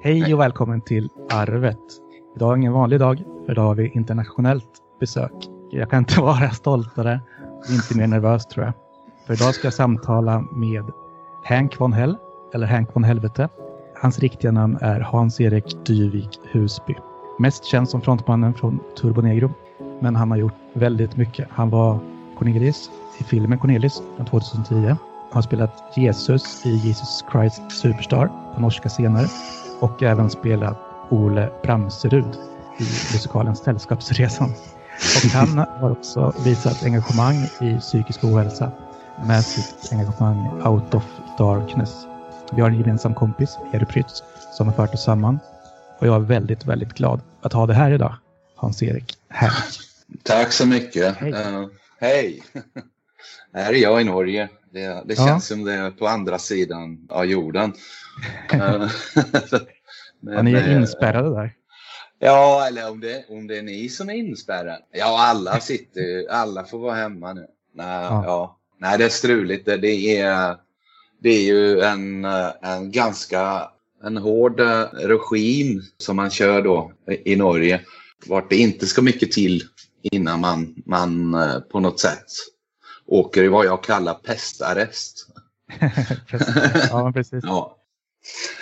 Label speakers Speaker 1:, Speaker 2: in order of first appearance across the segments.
Speaker 1: Hej och välkommen till Arvet. Idag är ingen vanlig dag, för idag har vi internationellt besök. Jag kan inte vara stoltare och inte mer nervös tror jag. För idag ska jag samtala med Hank von Hell, eller Hank von Helvete. Hans riktiga namn är Hans-Erik Dyvik Husby. Mest känd som frontmannen från Turbo Negro. Men han har gjort väldigt mycket. Han var Cornelis i filmen Cornelis från 2010. Han har spelat Jesus i Jesus Christ Superstar på norska scener och även spelat Ole Bramserud i musikalen Sällskapsresan. Och han har också visat engagemang i psykisk ohälsa med sitt engagemang Out of Darkness. Vi har en gemensam kompis, Erik Prytz, som har fört oss samman. Och jag är väldigt, väldigt glad att ha det här idag. Hans-Erik här.
Speaker 2: Tack så mycket.
Speaker 1: Hej.
Speaker 2: Uh, hej. här är jag i Norge. Det, det känns som det är på andra sidan av jorden. Eh, men,
Speaker 1: ni är
Speaker 2: eh,
Speaker 1: inspärrade där.
Speaker 2: Ja, eller om det, om det är ni som är inspärrade. Ja, alla sitter alla får vara hemma nu. Nej,
Speaker 1: Ja.
Speaker 2: ja. Nej det är struligt. Det, det, är, det är ju en, eh, en ganska en hård regim som man kör då i Norge. Vart det inte ska mycket till innan man, man på något sätt åker i vad jag kallar pestarrest.
Speaker 1: precis. Ja, precis.
Speaker 2: Ja,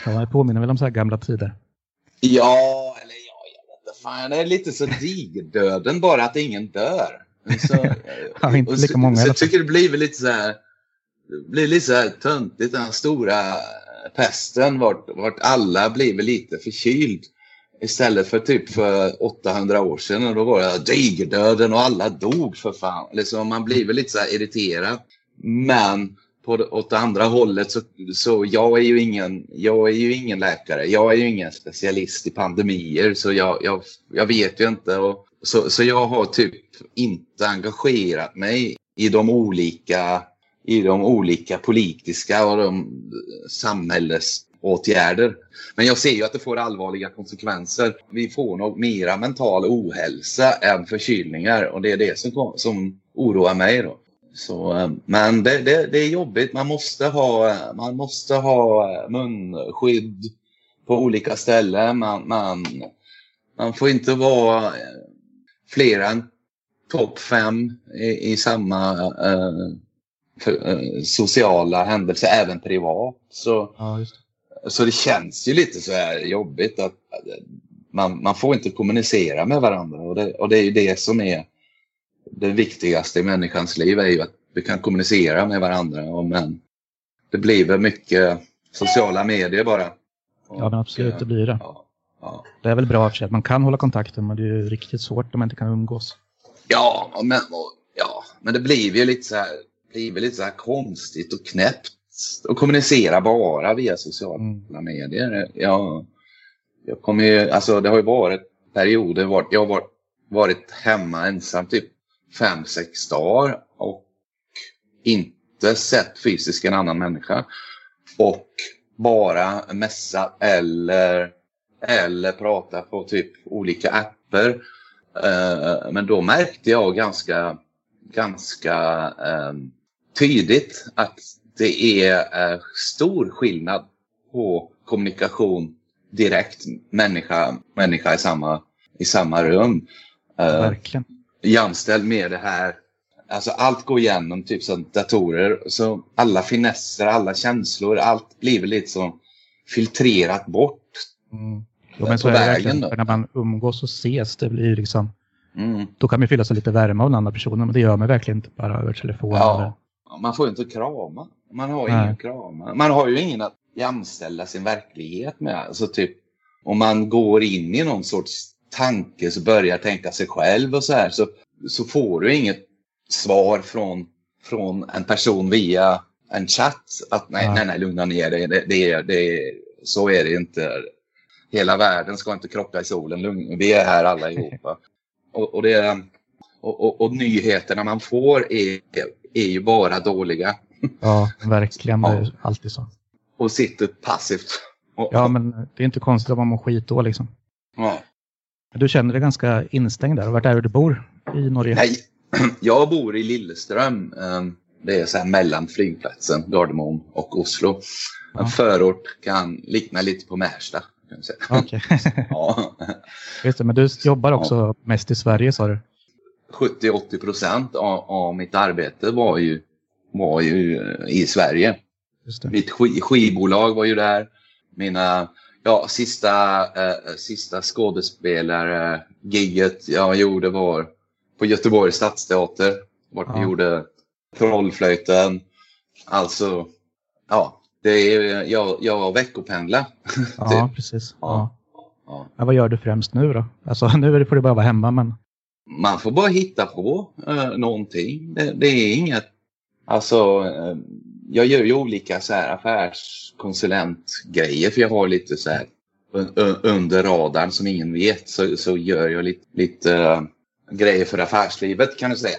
Speaker 1: Ja, det påminner väl om så här gamla tider.
Speaker 2: Ja, eller ja, jag vet inte. Fan, det är lite så digerdöden bara att ingen dör. Så,
Speaker 1: Ja, inte lika
Speaker 2: så,
Speaker 1: många
Speaker 2: så
Speaker 1: alla
Speaker 2: jag tycker det blir väl lite så här, det blir lite så här töntigt den här stora pesten vart, vart alla blir väl lite förkyld. Istället för typ för 800 år sedan och då var det digerdöden och alla dog för fan. Liksom, man blir väl lite så här irriterad. Men på det, åt det andra hållet så, så jag är ju ingen, jag är ju ingen läkare. Jag är ju ingen specialist i pandemier så jag, jag, jag vet ju inte. Och, så, så jag har typ inte engagerat mig i de olika, i de olika politiska och de åtgärder. Men jag ser ju att det får allvarliga konsekvenser. Vi får nog mera mental ohälsa än förkylningar och det är det som, som oroar mig. Då. Så, eh, men det, det, det är jobbigt. Man måste ha, man måste ha eh, munskydd på olika ställen. Man, man, man får inte vara eh, fler än topp fem i, i samma eh, för, eh, sociala händelser, även privat. Så,
Speaker 1: Ja, just det
Speaker 2: så det känns ju lite så här jobbigt att man, man får inte kommunicera med varandra. Och det, och det är ju det som är det viktigaste i människans liv är ju att vi kan kommunicera med varandra. Och men det blir väl mycket sociala medier bara.
Speaker 1: Ja, men absolut, det blir det.
Speaker 2: Ja, ja.
Speaker 1: Det är väl bra och för sig att man kan hålla kontakten, men det är ju riktigt svårt när man inte kan umgås.
Speaker 2: Ja, men, och, ja, men det blir ju lite så här, blir lite så här konstigt och knäppt att kommunicera bara via sociala
Speaker 1: Mm.
Speaker 2: medier. Jag, jag kommer ju, alltså det har ju varit perioder, vart jag har varit, varit hemma ensam typ fem, sex dagar och inte sett fysiskt en annan människa. Och bara messa eller, eller prata på typ olika appar. Eh, men då märkte jag ganska, ganska eh, tydligt att det är eh, stor skillnad på kommunikation direkt människa, människa i, samma, i samma rum. Eh,
Speaker 1: Verkligen.
Speaker 2: jämställd med det här. Alltså allt går igenom typ som datorer. Så alla finesser, alla känslor, allt blir lite så filtrerat bort.
Speaker 1: Mm. Jo,
Speaker 2: På
Speaker 1: men så är det verkligen.
Speaker 2: då.
Speaker 1: När man umgås och ses, det blir liksom,
Speaker 2: Mm.
Speaker 1: då kan man fylla sig lite värme av den andra personen, men det gör man verkligen inte bara över telefon.
Speaker 2: Ja. Man får ju inte krama. Man har ju att krama. Man har ju ingen att jämställa sin verklighet med. Alltså typ om man går in i någon sorts tanke så börjar tänka sig själv och så här så, så får du inget svar från, från en person via en chatt att nej,
Speaker 1: Ja.
Speaker 2: nej, nej, lugna ner dig. Det, det, är- det, så är det inte. Hela världen ska inte krocka i solen. Lugn, vi är här allihopa. och, och, det, och, och, och nyheterna man får är, är ju bara dåliga.
Speaker 1: Ja, verkligen. Det
Speaker 2: Ja.
Speaker 1: är alltid så.
Speaker 2: Och sitter passivt.
Speaker 1: Ja, men det är inte konstigt om man mår skit då liksom.
Speaker 2: ja.
Speaker 1: Du känner dig ganska instängd där. Vart är du bor i Norge?
Speaker 2: Nej, jag bor i Lilleström. Ehm, Det är så här mellan flygplatsen Gardermoen och Oslo. En
Speaker 1: Ja.
Speaker 2: förort kan likna lite på Märsta.
Speaker 1: Okej.
Speaker 2: Ja,
Speaker 1: Just det, men du jobbar också mest i Sverige sa du?
Speaker 2: 70-80 procent av, av mitt arbete var ju, var ju eh, i Sverige. Mitt sk- skivbolag var ju där. Mina ja, sista, eh, sista skådespelare gigget jag gjorde var på Göteborgs stadsteater. Vart vi
Speaker 1: Ja.
Speaker 2: gjorde Trollflöjten. Alltså, ja, det är, jag, jag veckopendlar.
Speaker 1: Ja, precis. Ja.
Speaker 2: Ja.
Speaker 1: Men vad gör du främst nu då? Alltså nu får du bara vara hemma, men
Speaker 2: man får bara hitta på eh, någonting. Det, det är inget... Alltså, eh, jag gör ju olika så här affärskonsulentgrejer för jag har lite så här under radarn som ingen vet så, så gör jag lite, lite eh, grejer för affärslivet kan du säga.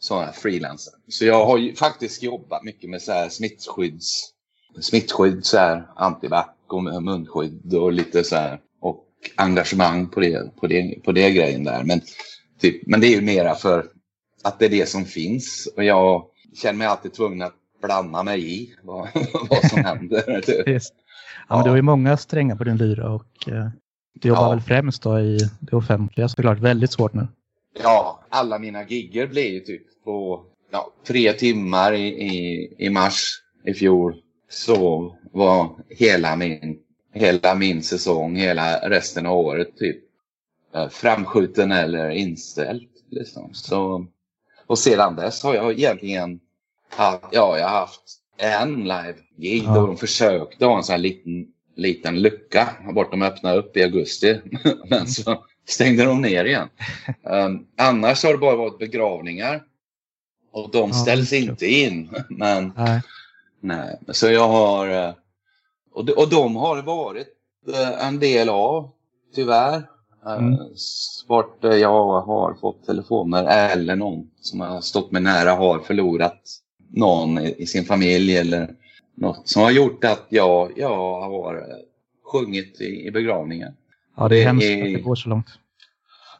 Speaker 2: Sådana freelancer. Så jag har ju faktiskt jobbat mycket med så här smittskydds, smittskydd, så här antivax och munskydd och lite så här och engagemang på det, på det, på det grejen där. Men, typ, men det är ju mera för att det är det som finns och jag känner mig alltid tvungen att blanda mig i vad, vad som händer. typ.
Speaker 1: Yes. Ja, men du har ju många strängar på din lyra och eh, du jobbar
Speaker 2: Ja.
Speaker 1: väl främst då i det offentliga såklart. Väldigt svårt nu.
Speaker 2: Ja, alla mina gigger blev ju typ på ja, tre timmar i, i, i mars i fjol. Så var hela min, hela min säsong, hela resten av året typ framskjuten eller inställd. Liksom. Så, och sedan dess har jag egentligen haft, ja, jag har haft en live-gig
Speaker 1: Ja.
Speaker 2: då de försökte ha en sån här liten, liten lucka bort de öppnade upp i augusti. Men så stängde de ner igen. Um, annars har det bara varit begravningar. Och de
Speaker 1: Ja,
Speaker 2: ställs inte in. Men
Speaker 1: Nej.
Speaker 2: nej, så jag har... eh, Och de, och de har varit eh, en del av, tyvärr. Eh,
Speaker 1: Mm.
Speaker 2: Vart jag har fått telefoner eller någon som har stått mig nära har förlorat någon i, sin familj eller något som har gjort att jag, jag har eh, sjungit i, i begravningen.
Speaker 1: Ja, det är
Speaker 2: Det
Speaker 1: hemskt
Speaker 2: är-
Speaker 1: att det går så långt.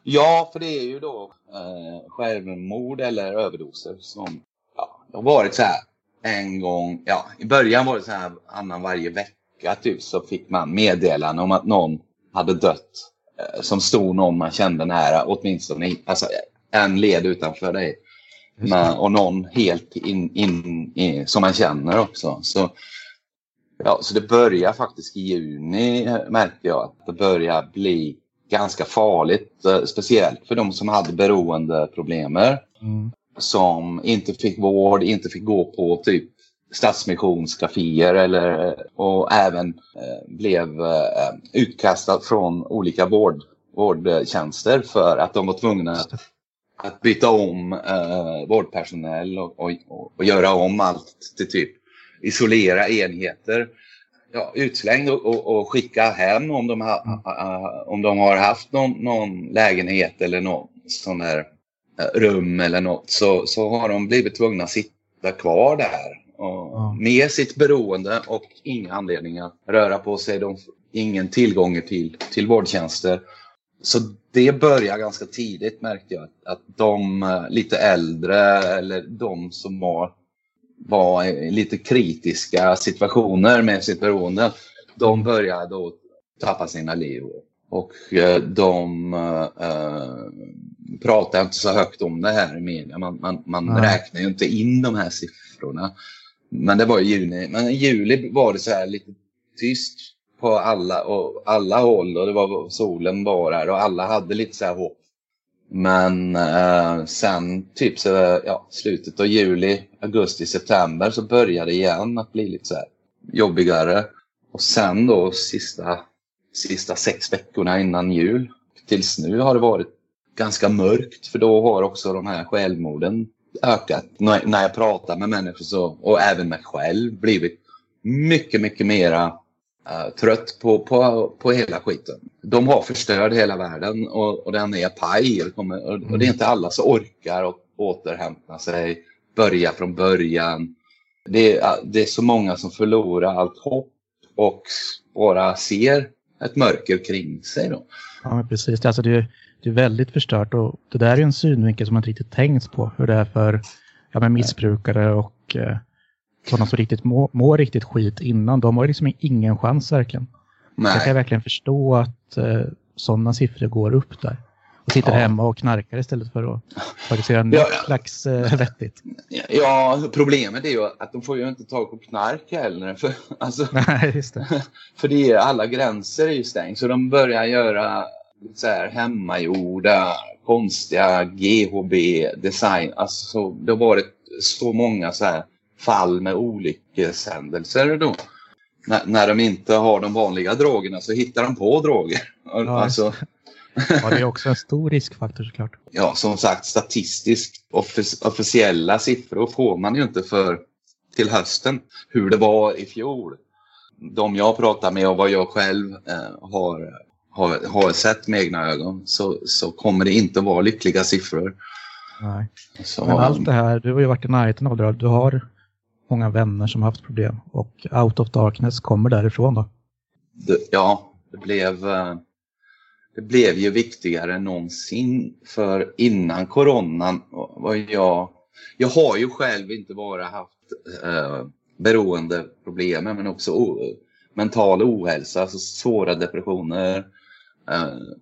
Speaker 2: Ja, för det är ju då eh, självmord eller överdoser som ja, har varit så här en gång. Ja, I början var det så här annan varje vecka typ så fick man meddelande om att någon hade dött som stod någon man kände nära, åtminstone alltså, en led utanför dig. Men, och någon helt in, in, i, som man känner också. Så, ja, så det börjar faktiskt i juni eh, märkte jag att det börjar bli ganska farligt. eh, Speciellt för de som hade beroendeproblemer.
Speaker 1: Mm.
Speaker 2: Som inte fick vård, inte fick gå på typ stadsmissionskaféer eller, och även eh, blev eh, utkastad från olika vård, vårdtjänster för att de var tvungna att byta om eh, vårdpersonal och, och, och, göra om allt till typ isolera enheter. Ja, utslängd och, och, och skicka hem om de, ha,
Speaker 1: Mm.
Speaker 2: eh, om de har haft någon, någon lägenhet eller någon sån eh, rum eller något så, så har de blivit tvungna att sitta kvar där.
Speaker 1: Ja.
Speaker 2: Med sitt beroende och inga anledningar röra på sig. De, ingen tillgång till, till vårdtjänster. Så det börjar ganska tidigt märkte jag. Att, de eh, lite äldre eller de som var, var i lite kritiska situationer med sitt beroende. De börjar då tappa sina liv. Och eh, de eh, pratar inte så högt om det här i media. Man, man, man räknar ju inte in de här siffrorna. Men det var i juni. Men i juli var det så här lite tyst på alla, och alla håll och det var solen var där och alla hade lite så här hopp. Men eh, sen typ så, ja, slutet av juli, augusti, september så började det igen att bli lite så här jobbigare. Och sen då sista, sista sex veckorna innan jul tills nu har det varit ganska mörkt för då har också de här självmorden ökat. När, jag pratar med människor så, och även mig själv blivit mycket, mycket mera uh, trött på, på, på hela skiten. De har förstört hela världen och, och den är paj. Det och, och det är inte alla som orkar och återhämta sig, börja från början. Det är, det är så många som förlorar allt hopp och bara ser ett mörker kring sig. Då.
Speaker 1: Ja, precis. Alltså det, är, det är väldigt förstört och det där är en synvinkel som man inte riktigt tänkt på. Hur det är för ja, men missbrukare och eh, sådana som riktigt må, mår riktigt skit innan. De har liksom ingen chans verkligen. Nej. Jag kan verkligen förstå att eh, sådana siffror går upp där. Och sitter ja. hemma och knarkar istället för att faktiskt göra något ja, slags eh, vettigt.
Speaker 2: Ja, problemet är ju att de får ju inte tag på knark heller. För, alltså,
Speaker 1: Nej, just det.
Speaker 2: för det är, alla gränser är ju stängt. Så de börjar göra så här hemmagjorda, konstiga GHB-design. Alltså, det har varit så många så här fall med olyckshändelser då. När, när de inte har de vanliga drogerna så hittar de på droger.
Speaker 1: Ja, alltså, ja, det är också en stor riskfaktor såklart.
Speaker 2: Ja, som sagt statistiskt offic officiella siffror får man ju inte för till hösten hur det var i fjol. De jag pratar med och vad jag själv eh, har, har, har sett med egna ögon så, så kommer det inte vara lyckliga siffror.
Speaker 1: Nej. Så, Men allt det här, du har ju varit i närheten av det. Du har många vänner som har haft problem och Out of Darkness kommer därifrån då?
Speaker 2: Det, ja, det blev, eh, det blev ju viktigare än någonsin för innan coronan var jag, jag har ju själv inte bara haft eh, beroendeproblem men också o, mental ohälsa, alltså svåra depressioner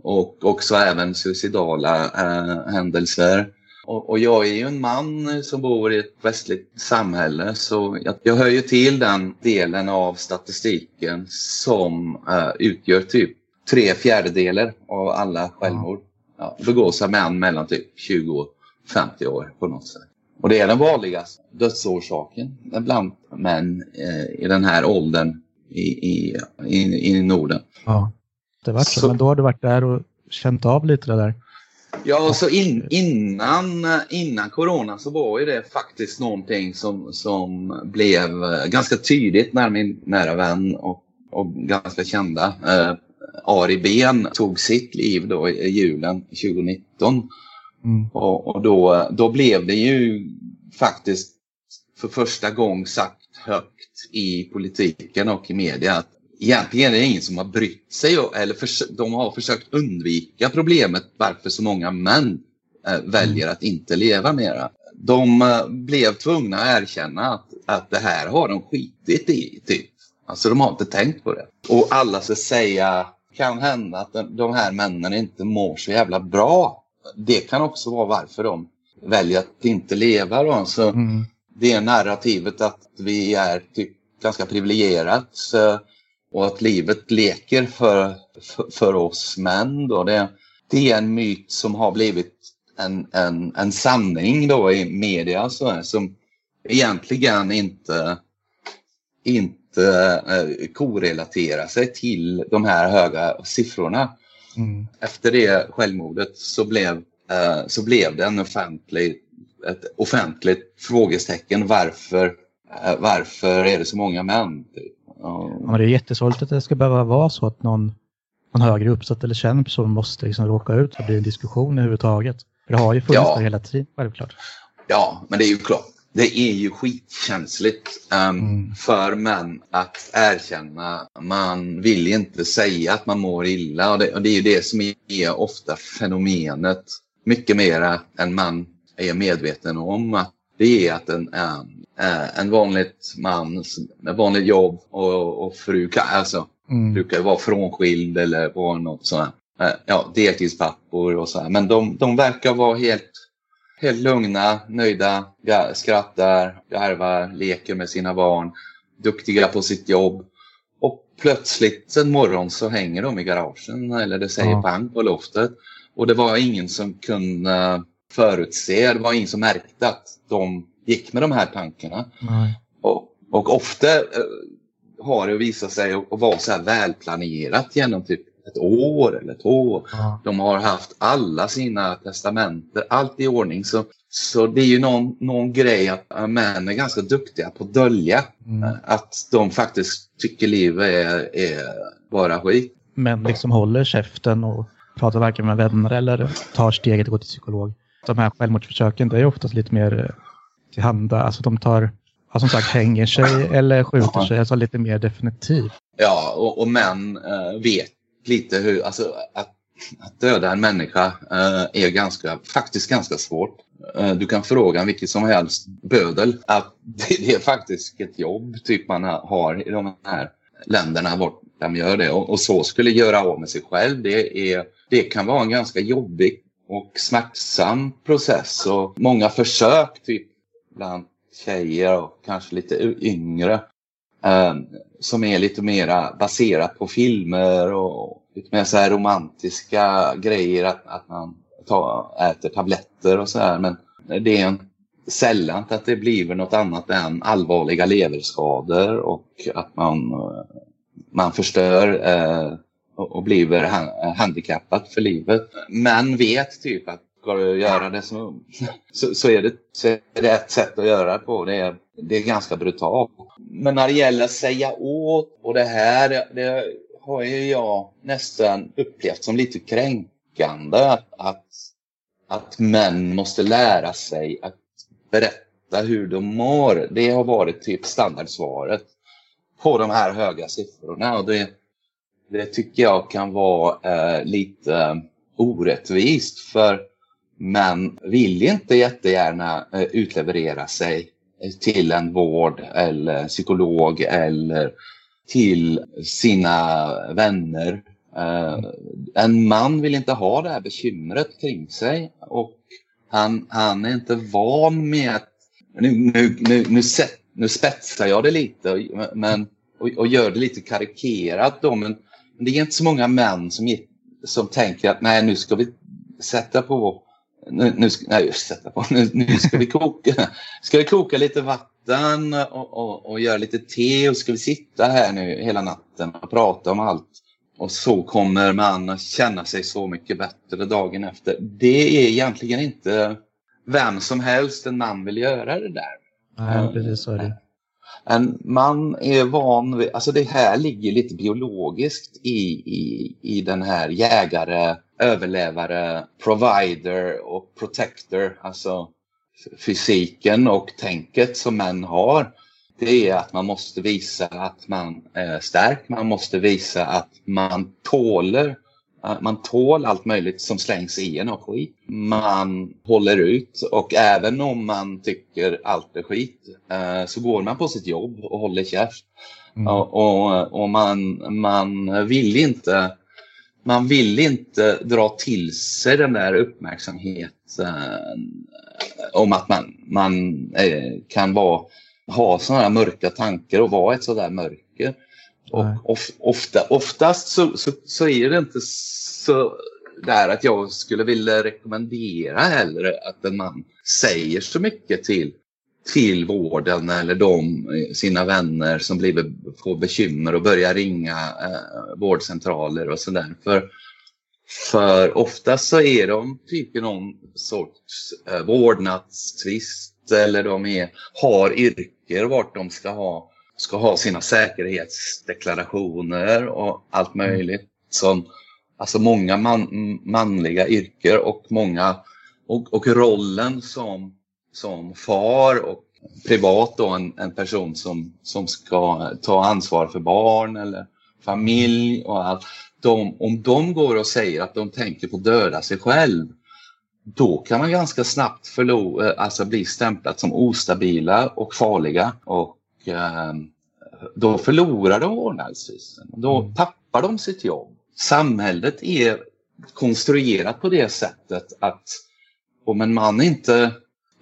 Speaker 2: och också även suicidala eh, händelser. Och, jag är ju en man som bor i ett västligt samhälle så jag, jag hör ju till den delen av statistiken som uh, utgör typ tre fjärdedelar av alla självmord. Ja, begås av män mellan typ 20 och 50 år på något sätt. Och det är den vanligaste dödsorsaken bland män eh, i den här åldern i, i, i, i Norden.
Speaker 1: Ja, det var så. Men då har du varit där och känt av lite det där?
Speaker 2: Ja, så in, innan, innan corona så var ju det faktiskt någonting som, som blev ganska tydligt när min nära vän och, och ganska kända eh, Ari Ben tog sitt liv då i julen 2019. Mm. Och, och, då, då blev det ju faktiskt för första gången sagt högt i politiken och i media att egentligen är det ingen som har brytt sig eller för, de har försökt undvika problemet varför så många män äh, väljer att inte leva mera. De äh, blev tvungna att erkänna att, att det här har de skitit i. Typ. Alltså de har inte tänkt på det. Och alla ska säga, kan hända att de här männen inte mår så jävla bra. Det kan också vara varför de väljer att inte leva. Då. Så mm. Det är narrativet att vi är typ ganska privilegierat och att livet leker för, för, för oss män. Då. Det, det, är en myt som har blivit en, en, en sanning då i media så här, som egentligen inte, inte eh, korrelaterar sig till de här höga siffrorna. Mm. Efter det självmordet så blev, eh, så blev det en offentlig, ett offentligt frågestecken varför, eh, varför är det så många män?
Speaker 1: Ja, det är jättesorgligt att det ska behöva vara så att någon, någon högre uppsatt eller känd person måste liksom råka ut och bli en diskussion överhuvudtaget. För det har ju funnits ja. där hela tiden, självklart.
Speaker 2: Ja, men det är ju klart. Det är ju skitkänsligt um, mm. för män att erkänna. Man vill inte säga att man mår illa och det, och det är ju det som är ofta fenomenet. Mycket mera än man är medveten om. Att det är att en, en, eh, en vanligt man med vanligt jobb och, och fru alltså, mm. brukar vara frånskild eller vara något sånt. Eh, ja, deltidspappor och så här. Men de, de verkar vara helt, helt lugna, nöjda, skrattar, garvar, leker med sina barn, duktiga på sitt jobb. Och plötsligt en morgon så hänger de i garagen eller det säger ja. pang på loftet. Och det var ingen som kunde förutse, det var ingen som märkte att de gick med de här tankarna. Och, och ofta eh, har det visat sig att vara så här välplanerat genom typ ett år eller två. Ja. De har haft alla sina testamenter, allt i ordning. Så, så det är ju någon, någon grej att män är ganska duktiga på att dölja mm. Eh, att de faktiskt tycker livet är, är bara skit.
Speaker 1: Män liksom håller käften och pratar varken med vänner eller tar steget att gå till psykolog de här självmordsförsöken det är oftast lite mer eh, tillhanda. Alltså de tar, ja, som sagt, hänger sig eller skjuter ja. sig. Alltså lite mer definitivt.
Speaker 2: Ja, och, och män äh, vet lite hur, alltså att, att döda en människa äh, är ganska, faktiskt ganska svårt. Äh, du kan fråga vilket som helst bödel att det, det, är faktiskt ett jobb typ man har i de här länderna vart vem gör det? Och, och så skulle göra av med sig själv, det, är, det kan vara en ganska jobbig och smärtsam process. Och många försök, typ bland tjejer och kanske lite yngre, eh, som är lite mera baserat på filmer och lite mer så här romantiska grejer, att, att man ta, äter tabletter och så här. Men det är en, sällan att det blir något annat än allvarliga leverskador och att man, eh, man förstör eh, och blir handikappad för livet. Män vet typ att ska göra det så, så, så, är det, så är det ett sätt att göra det på. Det är, det är ganska brutalt. Men när det gäller att säga åt och det här, det har ju jag nästan upplevt som lite kränkande. Att, att, att män måste lära sig att berätta hur de mår. Det har varit typ standardsvaret på de här höga siffrorna. Och det, det tycker jag kan vara eh, lite orättvist. För men vill inte jättegärna eh, utleverera sig till en vård eller psykolog eller till sina vänner. Eh, en man vill inte ha det här bekymret kring sig och han, han är inte van med att... Nu, nu, nu, nu, nu spetsar jag det lite men, och, och gör det lite karikerat då, men det är inte så många män som, som tänker att nej, nu ska vi sätta på nu, nu, nej, sätta på, nu, nu ska vi koka, ska vi koka lite vatten och, och, och, göra lite te och ska vi sitta här nu hela natten och prata om allt. Och så kommer man att känna sig så mycket bättre dagen efter. Det är egentligen inte vem som helst en man vill göra det där.
Speaker 1: Nej, precis så är det.
Speaker 2: En man är van vid, alltså det här ligger lite biologiskt i, i, i den här jägare, överlevare, provider och protector, alltså fysiken och tänket som män har. Det är att man måste visa att man är stark, man måste visa att man tåler man tål allt möjligt som slängs i en av skit. Man håller ut och även om man tycker allt är skit eh, så går man på sitt jobb och håller käft. Mm. Och, och, man, man vill inte man vill inte dra till sig den där uppmärksamheten eh, om att man, man eh, kan vara, ha sådana mörka tankar och vara ett sådär mörker. Och of, ofta, oftast så, så, så, är det inte så där att jag skulle vilja rekommendera heller att en man säger så mycket till, till vården eller de, sina vänner som blivit, får bekymmer och börjar ringa eh, vårdcentraler och sådär. För, för oftast så är de typ i någon sorts eh, vårdnadstvist eller de är, har yrker vart de ska ha ska ha sina säkerhetsdeklarationer och allt mm. möjligt. Som, alltså många man, manliga yrken och många och, och rollen som, som far och privat då en, en person som, som ska ta ansvar för barn eller familj och allt. De, om de går och säger att de tänker på döda sig själv, då kan man ganska snabbt förlora, alltså bli stämplat som ostabila och farliga. Och Eh, då förlorar de vårdnadstvisten. Då mm. tappar de sitt jobb. Samhället är konstruerat på det sättet att om en man inte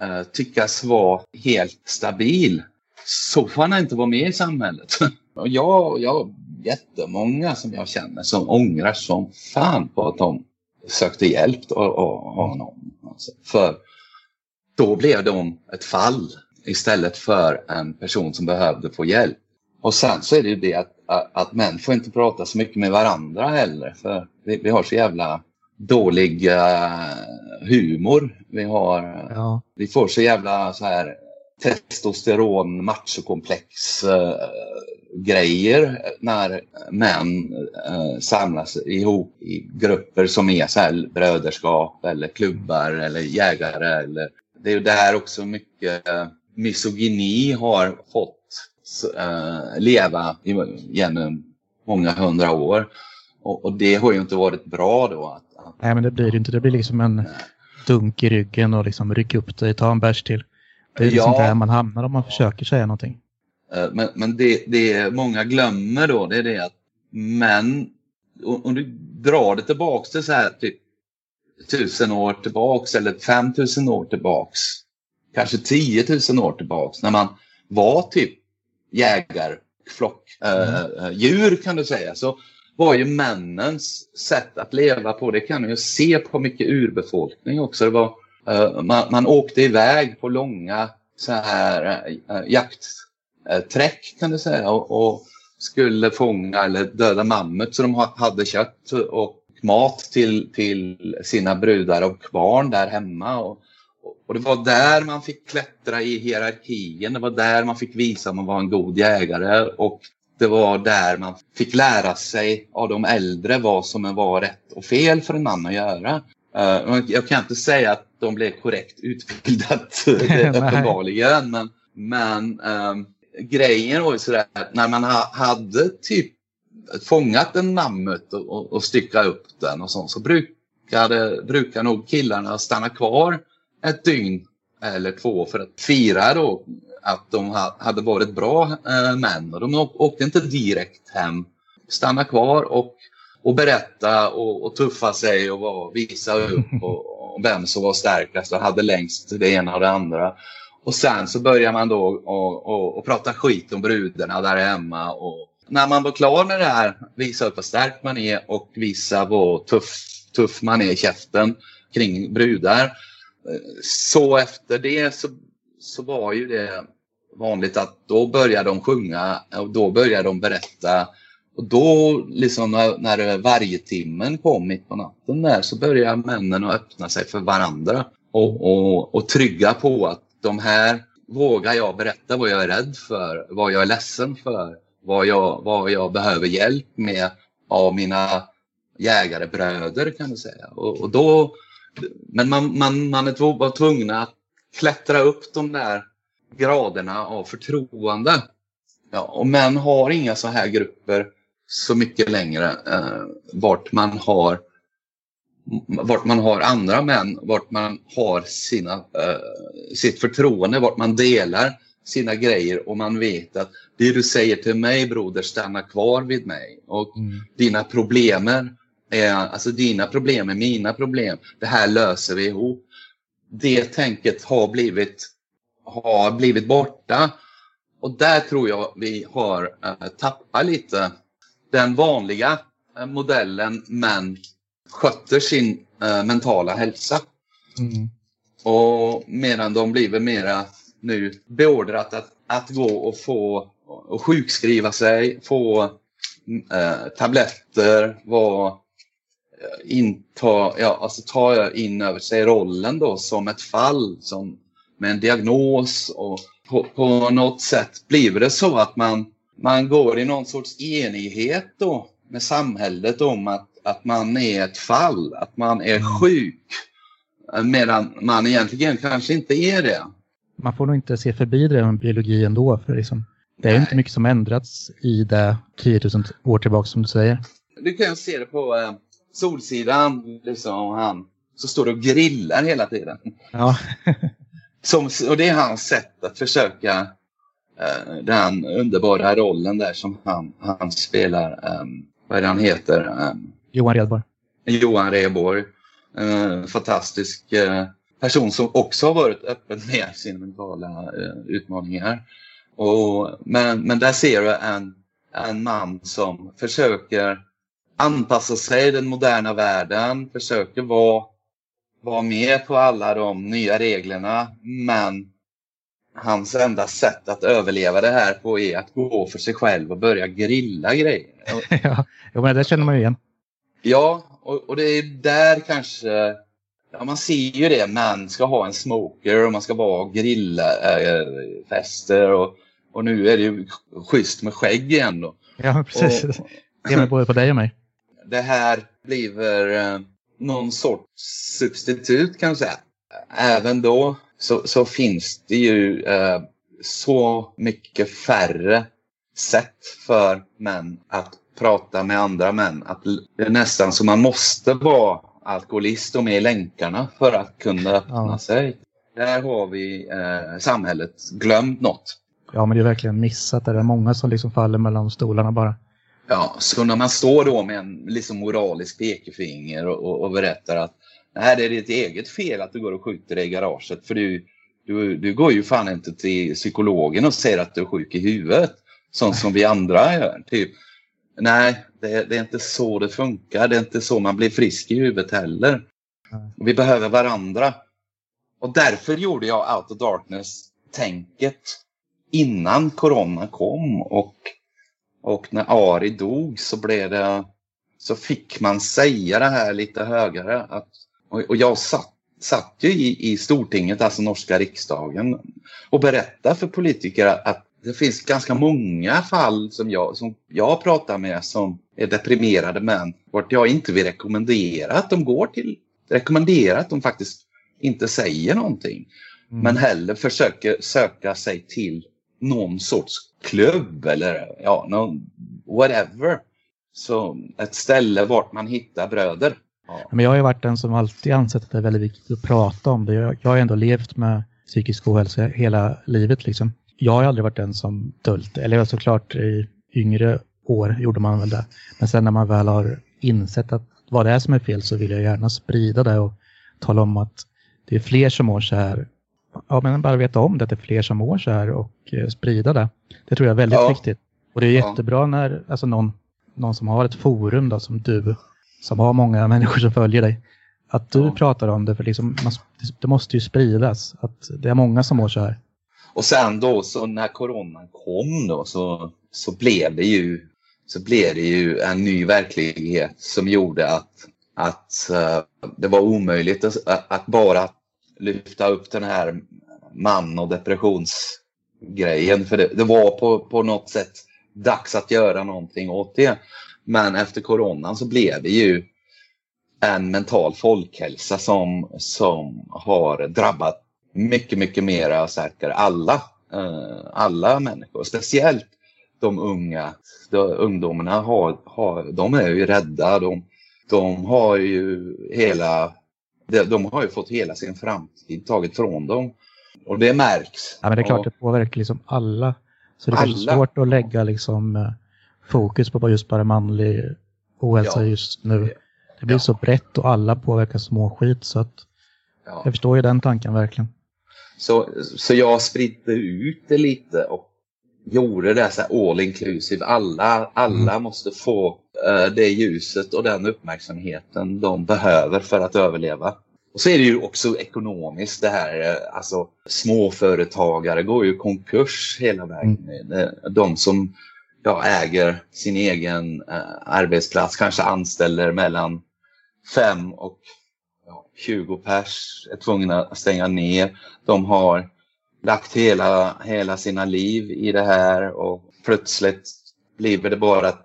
Speaker 2: eh, tyckas vara helt stabil så får han inte vara med i samhället. Och jag, jag har jättemånga som jag känner som ångrar som fan på att de sökte hjälp av honom. Alltså, för då blev de ett fall istället för en person som behövde få hjälp. Och sen så är det ju det att, att män får inte prata så mycket med varandra heller. För vi, vi har så jävla dålig uh, humor. Vi, har, ja. vi får så jävla så här testosteron machokomplex uh, grejer när män uh, samlas ihop i grupper som är så här bröderskap eller klubbar eller jägare. Eller, det är ju där också mycket misogyni har fått uh, leva genom många hundra år. Och, och, det har ju inte varit bra då. Att, att...
Speaker 1: Nej, men det blir det inte. Det blir liksom en Nej. dunk i ryggen och liksom rycka upp dig, ta en bärs till. Det är liksom ja. där man hamnar om man försöker säga någonting.
Speaker 2: Uh, men, men det, det många glömmer då, det är det att Men om du drar det tillbaks till så här typ tusen år tillbaks eller 5000 år tillbaks. Kanske 10 000 år tillbaks när man var typ jägarflock, mm. äh, djur kan du säga. Så var ju männens sätt att leva på, det kan du ju se på mycket urbefolkning också. Det var, äh, man, man åkte iväg på långa så här jaktträck kan du säga och, och, skulle fånga eller döda mammut så de hade kött och mat till, till sina brudar och barn där hemma. Och, och det var där man fick klättra i hierarkin. Det var där man fick visa att man var en god jägare. Och det var där man fick lära sig av de äldre vad som var rätt och fel för en man att göra. Uh, jag kan inte säga att de blev korrekt utbildat uppenbarligen. men, men um, grejen var ju sådär att när man ha, hade typ fångat en mammut och, och, och styckat upp den och sånt så brukade, brukar nog killarna stanna kvar ett dygn eller två för att fira då att de ha, hade varit bra eh, män. Och de åkte inte direkt hem. Stanna kvar och, och berätta och, och tuffa sig och var, visa upp och, och vem som var starkast och hade längst det ena och det andra. Och sen så börjar man då och, och, och prata skit om brudarna där hemma. Och när man var klar med det här, visa upp hur stark man är och visa vad tuff, tuff man är i käften kring brudar. Så efter det så, så var ju det vanligt att då började de sjunga och då började de berätta. Och då, liksom när, när varje timmen kom mitt på natten där, så började männen att öppna sig för varandra och, och, och trygga på att de här vågar jag berätta vad jag är rädd för, vad jag är ledsen för, vad jag, vad jag behöver hjälp med av mina jägarebröder kan du säga. Och, och då, men man, man, man var tvungen att klättra upp de där graderna av förtroende. Ja, och män har inga så här grupper så mycket längre eh, vart man har vart man har andra män, vart man har sina, eh, sitt förtroende, vart man delar sina grejer och man vet att det du säger till mig broder stannar kvar vid mig och mm. dina problem är, alltså dina problem är mina problem. Det här löser vi ihop. Det tänket har blivit, har blivit borta och där tror jag vi har äh, tappat lite den vanliga äh, modellen men sköter sin äh, mentala hälsa. Mm. Och medan de blir mera nu beordrat att, att gå och få och sjukskriva sig, få äh, tabletter, vara inta, ja, alltså ta in över sig rollen då som ett fall som, med en diagnos och på, på något sätt blir det så att man, man går i någon sorts enighet då med samhället om att, att man är ett fall, att man är mm. sjuk. Medan man egentligen kanske inte är det.
Speaker 1: Man får nog inte se förbi det med biologi ändå. För liksom, det är Nej. inte mycket som ändrats i det 10 000 år tillbaka som du säger.
Speaker 2: Du kan se det på eh, Solsidan, liksom han som står och grillar hela tiden.
Speaker 1: Ja.
Speaker 2: som, och det är hans sätt att försöka uh, den underbara rollen där som han, han spelar. Um, vad är det han heter? Um,
Speaker 1: Johan Redborg.
Speaker 2: Johan Redborg. Uh, fantastisk uh, person som också har varit öppen med sina mentala uh, utmaningar. Och, men, men där ser du en, en man som försöker anpassa sig i den moderna världen, försöker vara, vara med på alla de nya reglerna. Men hans enda sätt att överleva det här på är att gå för sig själv och börja grilla grejer.
Speaker 1: ja, men det känner man ju igen.
Speaker 2: Ja, och, och det är där kanske Ja, man ser ju det. Man ska ha en smoker och man ska vara grillfester. Äh, och, och nu är det ju schysst med skägg igen. Då.
Speaker 1: Ja, precis. Och, det är både på dig och mig
Speaker 2: det här blir eh, någon sorts substitut kan man säga. Även då så, så finns det ju eh, så mycket färre sätt för män att prata med andra män. Att det är nästan så man måste vara alkoholist och med i länkarna för att kunna öppna ja. sig. Där har vi eh, samhället glömt något.
Speaker 1: Ja, men det är verkligen missat. Det är många som liksom faller mellan stolarna bara.
Speaker 2: Ja, så när man står då med en liksom moralisk pekefinger och, och, och berättar att nej, det är ditt eget fel att du går och skjuter dig i garaget. För du, du, du går ju fan inte till psykologen och säger att du är sjuk i huvudet. Sånt som vi andra gör. Typ, nej, det, det, är inte så det funkar. Det är inte så man blir frisk i huvudet heller. Vi behöver varandra. Och därför gjorde jag Out of Darkness-tänket innan corona kom. Och, och när Ari dog så blev det så fick man säga det här lite högre. Att, och, och jag satt, satt ju i, i Stortinget, alltså norska riksdagen, och berättade för politiker att det finns ganska många fall som jag, som jag pratar med som är deprimerade men vart jag inte vill rekommendera att de går till, rekommendera att de faktiskt inte säger någonting. Mm. Men hellre försöker söka sig till någon sorts klubb eller ja, någon, whatever. Så ett ställe vart man hittar bröder.
Speaker 1: Ja. Men jag har ju varit den som alltid ansett att det är väldigt viktigt att prata om det. Jag, jag har ändå levt med psykisk ohälsa hela livet liksom jag har aldrig varit den som döljt Eller såklart i yngre år gjorde man väl det. Men sen när man väl har insett att vad det är som är fel så vill jag gärna sprida det och tala om att det är fler som mår så här. Ja, men bara veta om det, att det är fler som mår så här och eh, sprida det. Det tror jag är väldigt ja. viktigt. Och det är ja. jättebra när alltså någon, någon som har ett forum då, som du, som har många människor som följer dig, att du ja. pratar om det, för liksom, man, det måste ju spridas. Att det är många som mår så här.
Speaker 2: Och sen då så när coronan kom då så, så blev det ju så blev det ju en ny verklighet som gjorde att, att uh, det var omöjligt att, att, bara lyfta upp den här man och depressionsgrejen. För det, det, var på, på något sätt dags att göra någonting åt det. Men efter coronan så blev det ju en mental folkhälsa som, som har drabbat mycket, mycket mera säkert alla, eh, alla människor. Speciellt de unga. De, ungdomarna har, har, de är ju rädda. De, de har ju hela de, de har ju fått hela sin framtid taget från dem. Och det märks.
Speaker 1: Ja, men det är klart, och, det påverkar liksom alla. Så det är alla. svårt att lägga liksom eh, fokus på just bara manlig ohälsa ja. just nu. Det blir ja. så brett och alla påverkas småskit så att ja. jag förstår ju den tanken verkligen.
Speaker 2: Så, så jag spridde ut det lite och gjorde det så all inclusive. Alla, alla mm. måste få det ljuset och den uppmärksamheten de behöver för att överleva. Och så är det ju också ekonomiskt det här, uh, alltså småföretagare går ju konkurs hela vägen. Mm. De som ja, äger sin egen uh, arbetsplats kanske anställer mellan fem och 20 pers är tvungna att stänga ner. De har lagt hela, hela sina liv i det här och plötsligt blir det bara eh,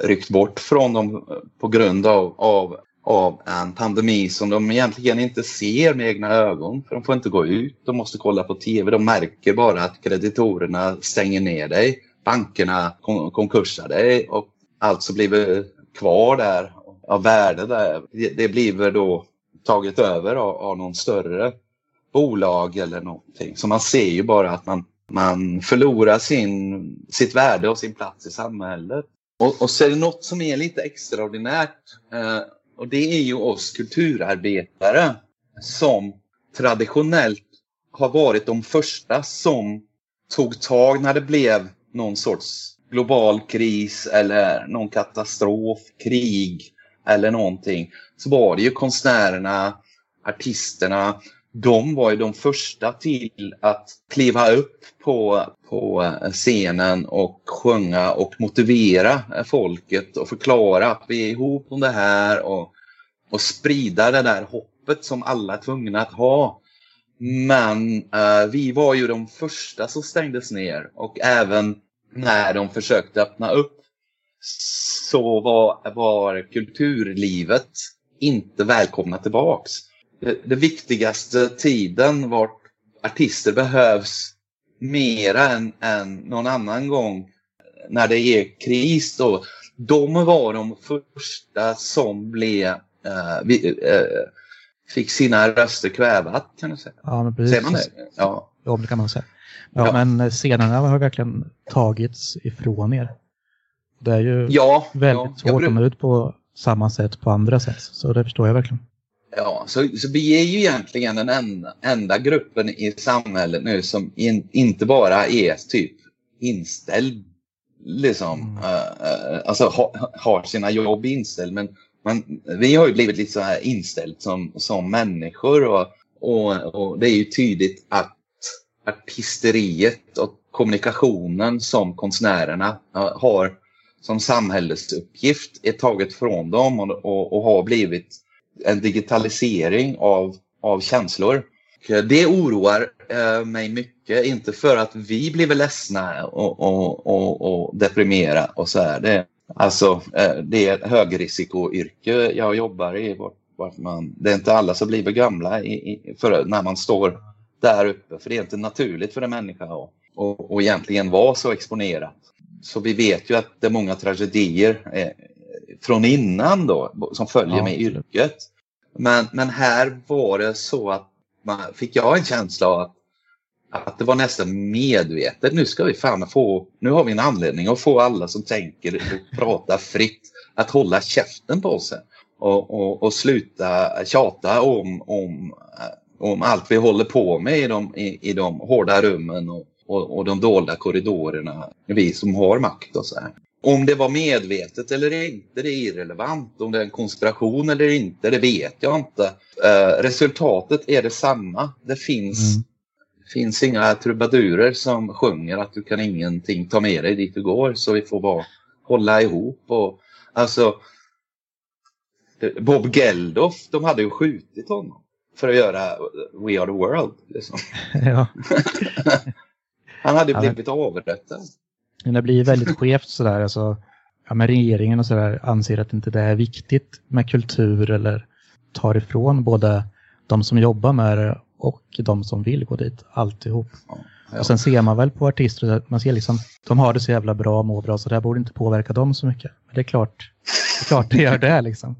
Speaker 2: ryckt bort från dem på grund av, av, av en pandemi som de egentligen inte ser med egna ögon. För de får inte gå ut, de måste kolla på TV. De märker bara att kreditorerna stänger ner dig. Bankerna kon konkursar dig och allt som blir kvar där av värde där. Det, det blir då tagit över av, av någon större bolag eller någonting. Så man ser ju bara att man, man förlorar sin, sitt värde och sin plats i samhället. Och, och så är det något som är lite extraordinärt eh, och det är ju oss kulturarbetare som traditionellt har varit de första som tog tag när det blev någon sorts global kris eller någon katastrof, krig eller någonting. Så var det ju konstnärerna, artisterna, de var ju de första till att kliva upp på, på scenen och sjunga och motivera folket och förklara att vi är ihop om det här och, och sprida det där hoppet som alla är tvungna att ha. Men uh, vi var ju de första som stängdes ner och även när de försökte öppna upp så var, var kulturlivet inte välkomna tillbaks. Det, det viktigaste tiden vart artister behövs mera än, än någon annan gång när det är kris då. De var de första som blev, äh, vi, äh, fick sina röster kvävat kan du säga.
Speaker 1: Ja, men precis. Säger man det? Ja. ja, det kan man säga. Ja, ja. men scenerna har verkligen tagits ifrån er. Det är ju
Speaker 2: Ja,
Speaker 1: väldigt
Speaker 2: ja,
Speaker 1: svårt att nå ut på samma sätt på andra sätt. Så det förstår jag verkligen.
Speaker 2: Ja, så, så vi är ju egentligen den enda, enda gruppen i samhället nu som in, inte bara är typ inställd, liksom,
Speaker 1: Mm.
Speaker 2: eh, eh, alltså ha, har sina jobb inställd. Men man, vi har ju blivit lite så här inställd som, som människor och, och, och det är ju tydligt att artisteriet och kommunikationen som konstnärerna eh, har som samhällsuppgift är taget från dem och, och, och har blivit en digitalisering av, av känslor. Och Det oroar eh, mig mycket, inte för att vi blir ledsna och, och, och, och deprimerade och så är Det, alltså, eh, det är ett högrisikoyrke jag jobbar i. Vart, vart man, det är inte alla som blir gamla i, i, för, när man står där uppe, för det är inte naturligt för en människa att och, och egentligen vara så exponerad. Så vi vet ju att det är många tragedier eh, från innan då, som följer
Speaker 1: Ja,
Speaker 2: med yrket. Men, men här var det så att man, fick jag en känsla av att, att det var nästan medvetet. Nu ska vi fan få, nu har vi en anledning att få alla som tänker och pratar fritt att hålla käften på sig och, och, och sluta tjata om, om, om allt vi håller på med i de, i, i de hårda rummen och, och, och de dolda korridorerna. Vi som har makt och så här. Om det var medvetet eller inte, det är irrelevant. Om det är en konspiration eller inte, det vet jag inte. Eh, resultatet är detsamma. Det finns,
Speaker 1: Mm.
Speaker 2: finns inga trubadurer som sjunger att du kan ingenting ta med dig dit du går. Så vi får bara hålla ihop. Och, alltså, Bob Geldof, de hade ju skjutit honom för att göra We Are The World. Liksom.
Speaker 1: ja.
Speaker 2: Han hade ju
Speaker 1: Ja, men-
Speaker 2: blivit avrättad.
Speaker 1: Men det blir väldigt skevt sådär. Alltså, ja, men regeringen och sådär anser att inte det är viktigt med kultur eller tar ifrån både de som jobbar med det och de som vill gå dit. Alltihop.
Speaker 2: Ja.
Speaker 1: Och sen ser man väl på artister att man ser liksom, de har det så jävla bra, mår bra, så det här borde inte påverka dem så mycket. Men det är klart det, är klart det gör det liksom.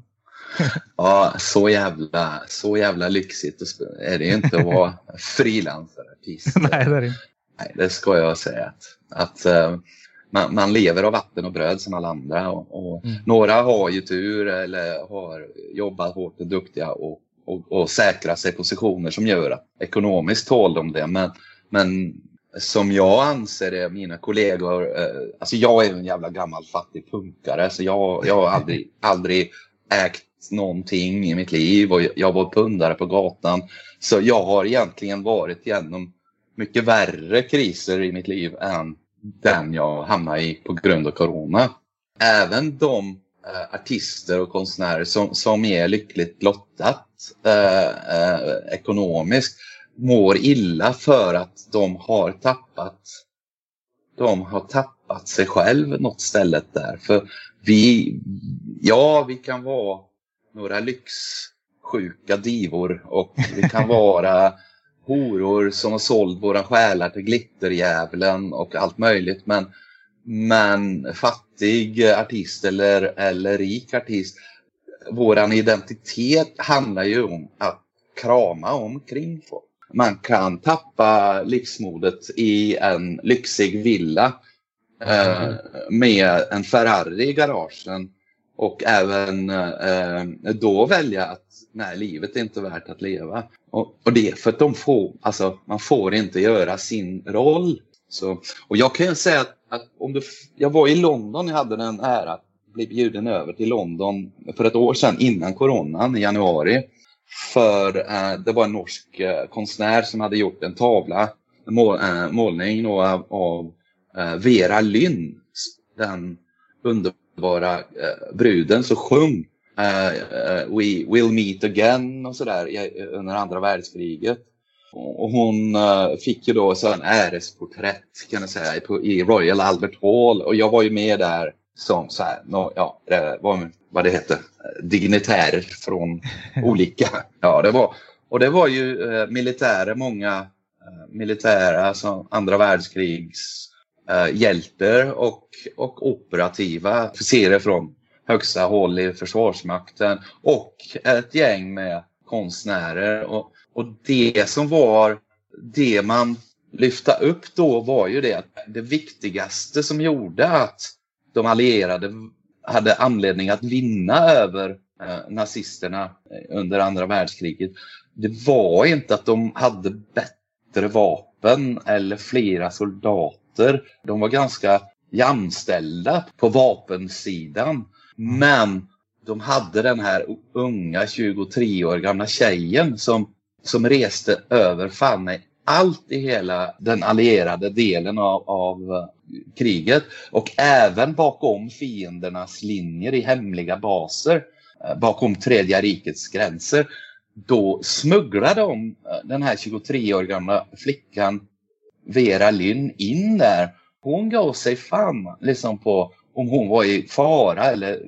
Speaker 2: Ja, så jävla, så jävla lyxigt är det ju inte att vara frilansarartist.
Speaker 1: Nej, det är det inte.
Speaker 2: Nej, det ska jag säga. Att, att eh, man, man lever av vatten och bröd som alla andra. Och, och
Speaker 1: Mm.
Speaker 2: Några har ju tur eller har jobbat hårt och duktiga och, och, och säkrat sig positioner som gör att ekonomiskt tål de det. Men, men som jag anser det, mina kollegor, eh, alltså jag är en jävla gammal fattig punkare så jag, jag har aldrig, aldrig ägt någonting i mitt liv och jag var pundare på gatan. Så jag har egentligen varit igenom mycket värre kriser i mitt liv än den jag hamnade i på grund av corona. Även de eh, artister och konstnärer som, som är lyckligt lottat eh, eh, ekonomiskt mår illa för att de har tappat de har tappat sig själv något stället där. För vi, ja, vi kan vara några lyxsjuka divor och vi kan vara horor som har sålt våra själar till glitterdjävulen och allt möjligt. Men, men fattig artist eller, eller rik artist, våran identitet handlar ju om att krama omkring folk. Man kan tappa livsmodet i en lyxig villa eh, med en Ferrari i garagen och även eh, då välja att nej, livet är inte värt att leva. Och, och det är för att de får, alltså, man får inte göra sin roll. Så, och jag kan ju säga att, att om du, jag var i London, jag hade den äran att bli bjuden över till London för ett år sedan innan coronan i januari. För eh, det var en norsk eh, konstnär som hade gjort en tavla, en mål, eh, målning då, av, av eh, Vera Lynn, den underbara eh, bruden, som sjöng We will meet again och sådär under andra världskriget. Och hon eh, fick ju då så en äresporträtt kan jag säga i Royal Albert Hall och jag var ju med där som så här, nå, ja, var, vad det heter, dignitärer från olika. Ja, det var, och det var ju eh, militärer, många eh, militära, alltså andra världskrigs eh, hjältar och, och operativa officerare från högsta håll i Försvarsmakten och ett gäng med konstnärer. Och, och det som var det man lyfta upp då var ju det att det viktigaste som gjorde att de allierade hade anledning att vinna över eh, nazisterna eh, under andra världskriget. Det var inte att de hade bättre vapen eller flera soldater. De var ganska jämställda på vapensidan. Men de hade den här unga 23 år gamla tjejen som, som reste över fan mig allt i hela den allierade delen av, av eh, kriget och även bakom fiendernas linjer i hemliga baser eh, bakom tredje rikets gränser. Då smugglade de eh, den här 23 år gamla flickan Vera Lynn in där. Hon gav sig fan liksom på om hon var i fara eller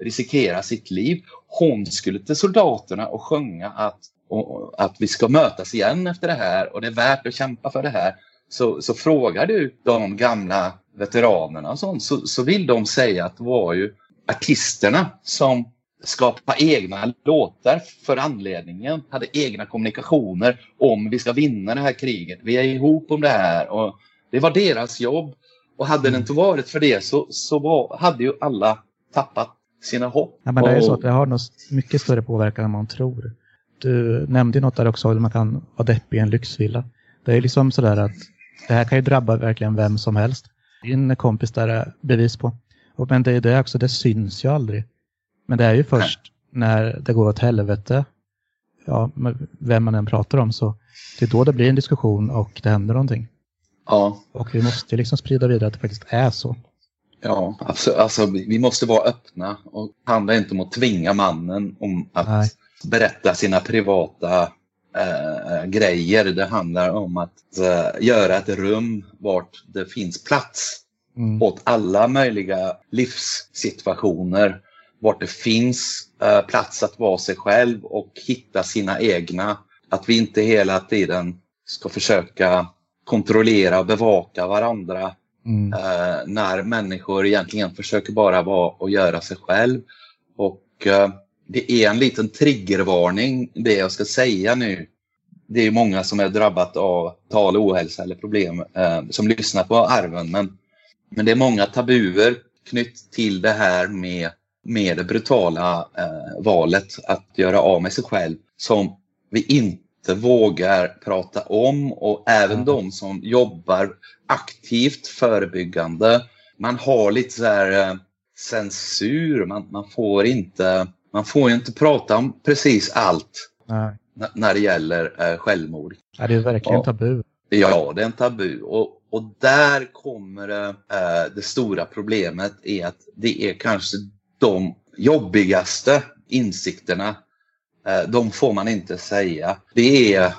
Speaker 2: riskera sitt liv. Hon skulle till soldaterna och sjunga att, och, att vi ska mötas igen efter det här och det är värt att kämpa för det här. Så, så frågar du de gamla veteranerna och sånt, så, så vill de säga att det var ju artisterna som skapade egna låtar för anledningen, hade egna kommunikationer om vi ska vinna det här kriget. Vi är ihop om det här och det var deras jobb. Och hade det inte varit för det så, så var, hade ju alla tappat sina hopp.
Speaker 1: Ja, men det är ju så att det har nog mycket större påverkan än man tror. Du nämnde något där också, att man kan vara deppig i en lyxvilla. Det är liksom sådär att det här kan ju drabba verkligen vem som helst. Din kompis där är bevis på. Men det är det också, det syns ju aldrig. Men det är ju först när det går åt helvete, ja, vem man än pratar om, så det är då det blir en diskussion och det händer någonting.
Speaker 2: Ja.
Speaker 1: Och vi måste liksom sprida vidare att det faktiskt är så.
Speaker 2: Ja, alltså, alltså vi måste vara öppna och handla inte om att tvinga mannen om att Nej. berätta sina privata äh, grejer. Det handlar om att äh, göra ett rum vart det finns plats mm. åt alla möjliga livssituationer. Vart det finns äh, plats att vara sig själv och hitta sina egna. Att vi inte hela tiden ska försöka kontrollera och bevaka varandra Mm. Uh, när människor egentligen försöker bara vara och göra sig själv. Och uh, det är en liten triggervarning det jag ska säga nu. Det är många som är drabbat av tal ohälsa eller problem uh, som lyssnar på arven. Men, men det är många tabuer knytt till det här med, med det brutala valet att göra av med sig själv som vi inte vågar prata om och även mm. de som jobbar aktivt förebyggande. Man har lite så här eh, censur, man, man, får inte, man får inte prata om precis allt Nej. när det gäller eh, självmord.
Speaker 1: Ja, det är verkligen tabu.
Speaker 2: Ja, det är en tabu. Och, och där kommer det, eh, det stora problemet är att det är kanske de jobbigaste insikterna Eh, de får man inte säga. Det är eh,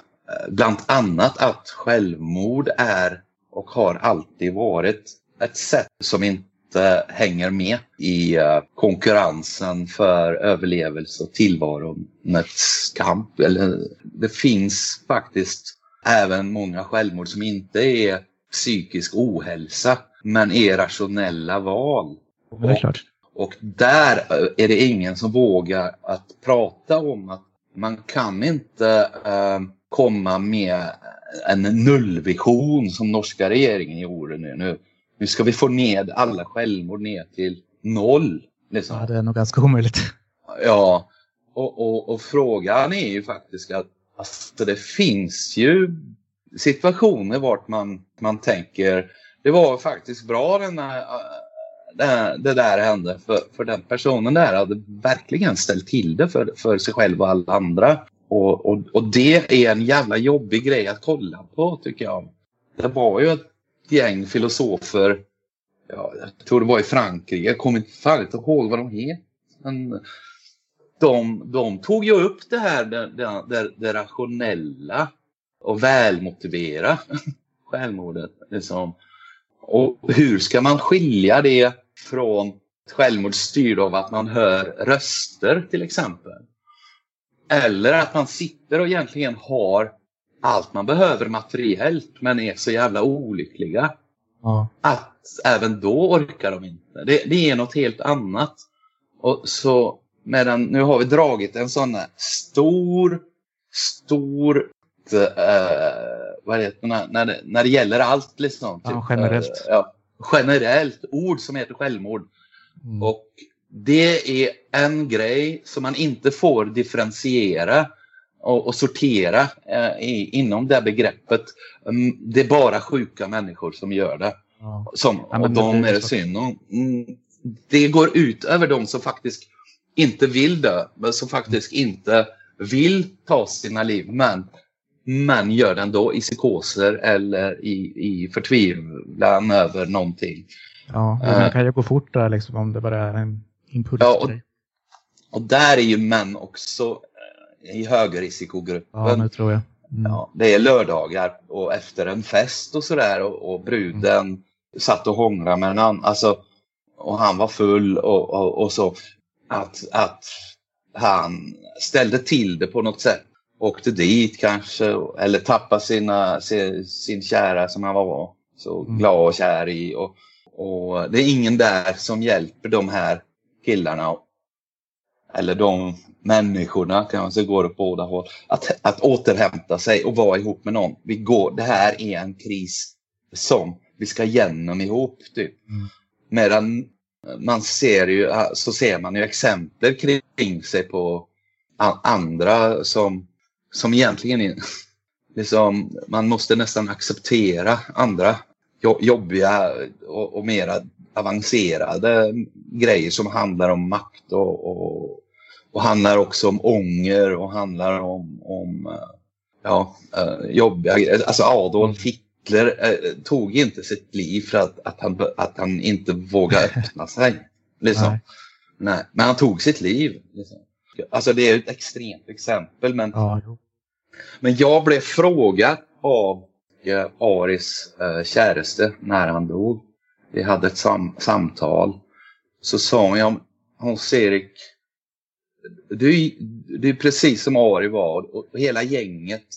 Speaker 2: bland annat att självmord är och har alltid varit ett sätt som inte hänger med i eh, konkurrensen för överlevelse och tillvarons kamp. Eller, det finns faktiskt även många självmord som inte är psykisk ohälsa men är rationella val.
Speaker 1: Det är klart.
Speaker 2: Och där är det ingen som vågar att prata om att man kan inte eh, komma med en nullvision som norska regeringen gjorde nu. nu. Nu ska vi få ned alla självmord ner till noll. Liksom.
Speaker 1: Ja, det är nog ganska omöjligt.
Speaker 2: Ja, och, och, och frågan är ju faktiskt att alltså, det finns ju situationer vart man, man tänker det var faktiskt bra den här det, där hände. För, för den personen där hade verkligen ställt till det för, för sig själv och alla andra. Och, och, och det är en jävla jobbig grej att kolla på tycker jag. Det var ju ett gäng filosofer, ja, jag tror det var i Frankrike, jag kommer inte, fan inte ihåg vad de heter. Men de, de tog ju upp det här, det, det, det rationella och välmotivera självmordet. Liksom. Och hur ska man skilja det från självmord styrd av att man hör röster till exempel. Eller att man sitter och egentligen har allt man behöver materiellt men är så jävla olyckliga. Ja. Att även då orkar de inte. Det, det är något helt annat. Och så medan nu har vi dragit en sån här stor, stor Uh, vad heter det, när, det, när det gäller allt liksom.
Speaker 1: Typ, ja, generellt.
Speaker 2: Uh, ja, generellt ord som heter självmord. Mm. Och det är en grej som man inte får differentiera och, och sortera eh, i, inom det begreppet. Mm, det är bara sjuka människor som gör det. Ja. Som, och ja, de är det synd om. Mm, det går ut över de som faktiskt inte vill dö, men som faktiskt inte vill ta sina liv, men, men gör det ändå i psykoser eller i, i förtvivlan över någonting.
Speaker 1: Ja, det uh, kan ju gå fort där liksom, om det bara är en impuls. Ja,
Speaker 2: och, och där är ju män också i högrisikogruppen.
Speaker 1: Ja, nu tror jag.
Speaker 2: Mm. Ja, det är lördagar och efter en fest och sådär och, och bruden mm. satt och hånglade med en annan. Alltså, och han var full och, och, och, så. Att, att han ställde till det på något sätt. Åkte dit kanske eller tappade sina, sin, sin kära som han var så mm. glad och kär i. Och, och det är ingen där som hjälper de här killarna eller de människorna kan man säga går åt båda håll. Att, att återhämta sig och vara ihop med någon. Vi går, det här är en kris som vi ska igenom ihop. Typ. Mm. Medan man ser ju, så ser man ju exempel kring sig på andra som, som egentligen är, liksom, man måste nästan acceptera andra jobbiga och, och mera avancerade grejer som handlar om makt och, och, och handlar också om ånger och handlar om, om eh, ja, eh, jobbiga Alltså Adolf mm. Hitler eh, tog inte sitt liv för att, att, han, att han inte vågade öppna sig. Liksom. Nej. Nej. Men han tog sitt liv. Liksom. Alltså det är ett extremt exempel. Men, ja, men jag blev frågad av eh, Aris eh, käraste när han dog. Vi hade ett sam samtal. Så sa hon, Hans-Erik, du, du är precis som Ari var och hela gänget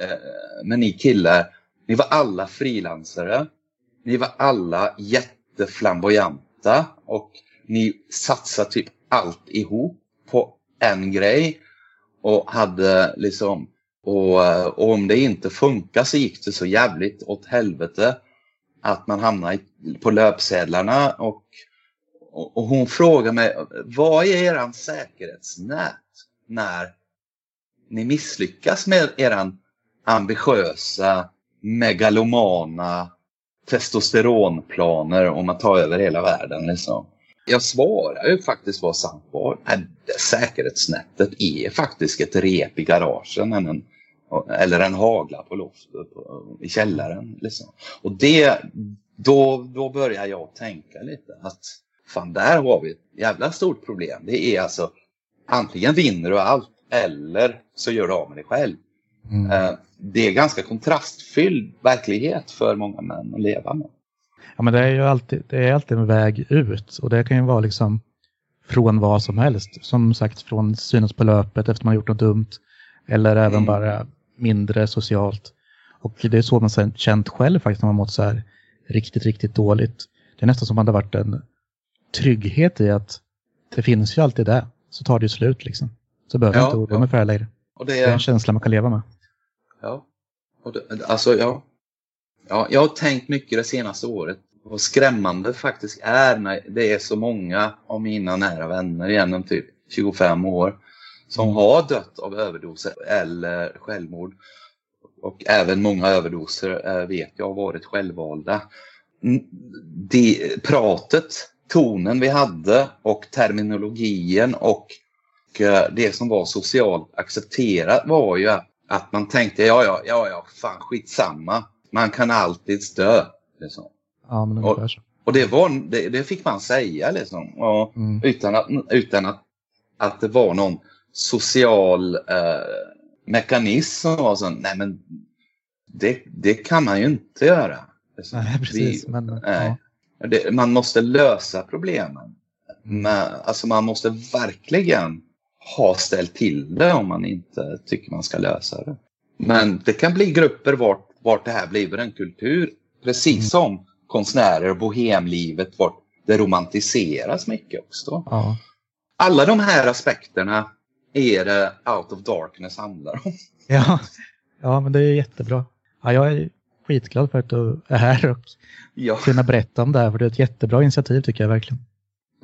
Speaker 2: eh, med ni killar, ni var alla frilansare. Ni var alla jätteflamboyanta och ni satsade typ allt ihop på en grej och hade liksom och, eh, och om det inte funkar så gick det så jävligt åt helvete att man hamnar på löpsedlarna och, och, hon frågar mig vad är eran säkerhetsnät när ni misslyckas med eran ambitiösa, megalomana testosteronplaner om att ta över hela världen. Liksom. Jag svarar ju faktiskt vad sant var. Säkerhetsnätet är faktiskt ett rep i garagen än en eller en hagla på loftet i källaren. Liksom. Och det, då, då börjar jag tänka lite att fan där har vi ett jävla stort problem. Det är alltså antingen vinner du allt eller så gör du av med dig själv. Mm. Eh, det är ganska kontrastfylld verklighet för många män att leva med.
Speaker 1: Ja men det är ju alltid, det är alltid en väg ut och det kan ju vara liksom från vad som helst. Som sagt från synas på löpet efter man gjort något dumt. Eller även mm. bara mindre socialt. Och det är så man känt själv faktiskt när man mått så här riktigt, riktigt dåligt. Det är nästan som att det varit en trygghet i att det finns ju alltid det. Så tar det ju slut liksom. Så behöver ja, inte oroa mig för det längre. Och det, är... det är en känsla man kan leva med.
Speaker 2: Ja, och det, alltså ja. ja. Jag har tänkt mycket det senaste året. Vad skrämmande faktiskt är när det är så många av mina nära vänner genom typ 25 år som mm. har dött av överdoser eller självmord. Och även många överdoser eh, vet jag har varit självvalda. Det, pratet, tonen vi hade och terminologin och eh, det som var socialt accepterat var ju att man tänkte ja, ja, ja, ja, fan skitsamma. Man kan alltid dö. Liksom.
Speaker 1: Ja, men och,
Speaker 2: och det, var, det, det, fick man säga liksom. Och, mm. Utan, att, utan att, att det var någon social eh, mekanism som var så, nej men det, det kan man ju inte göra.
Speaker 1: Nej, precis. Vi, men, nej.
Speaker 2: Ja. Det, man måste lösa problemen. Mm. Men, alltså man måste verkligen ha ställt till det om man inte tycker man ska lösa det. Men det kan bli grupper vart, vart det här blir en kultur. Precis mm. som konstnärer och bohemlivet vart det romantiseras mycket också. Ja. Alla de här aspekterna är det Out of Darkness handlar om.
Speaker 1: Ja, ja men det är jättebra. Ja, jag är skitglad för att du är här och ja. kunna berätta om det här. För det är ett jättebra initiativ tycker jag verkligen.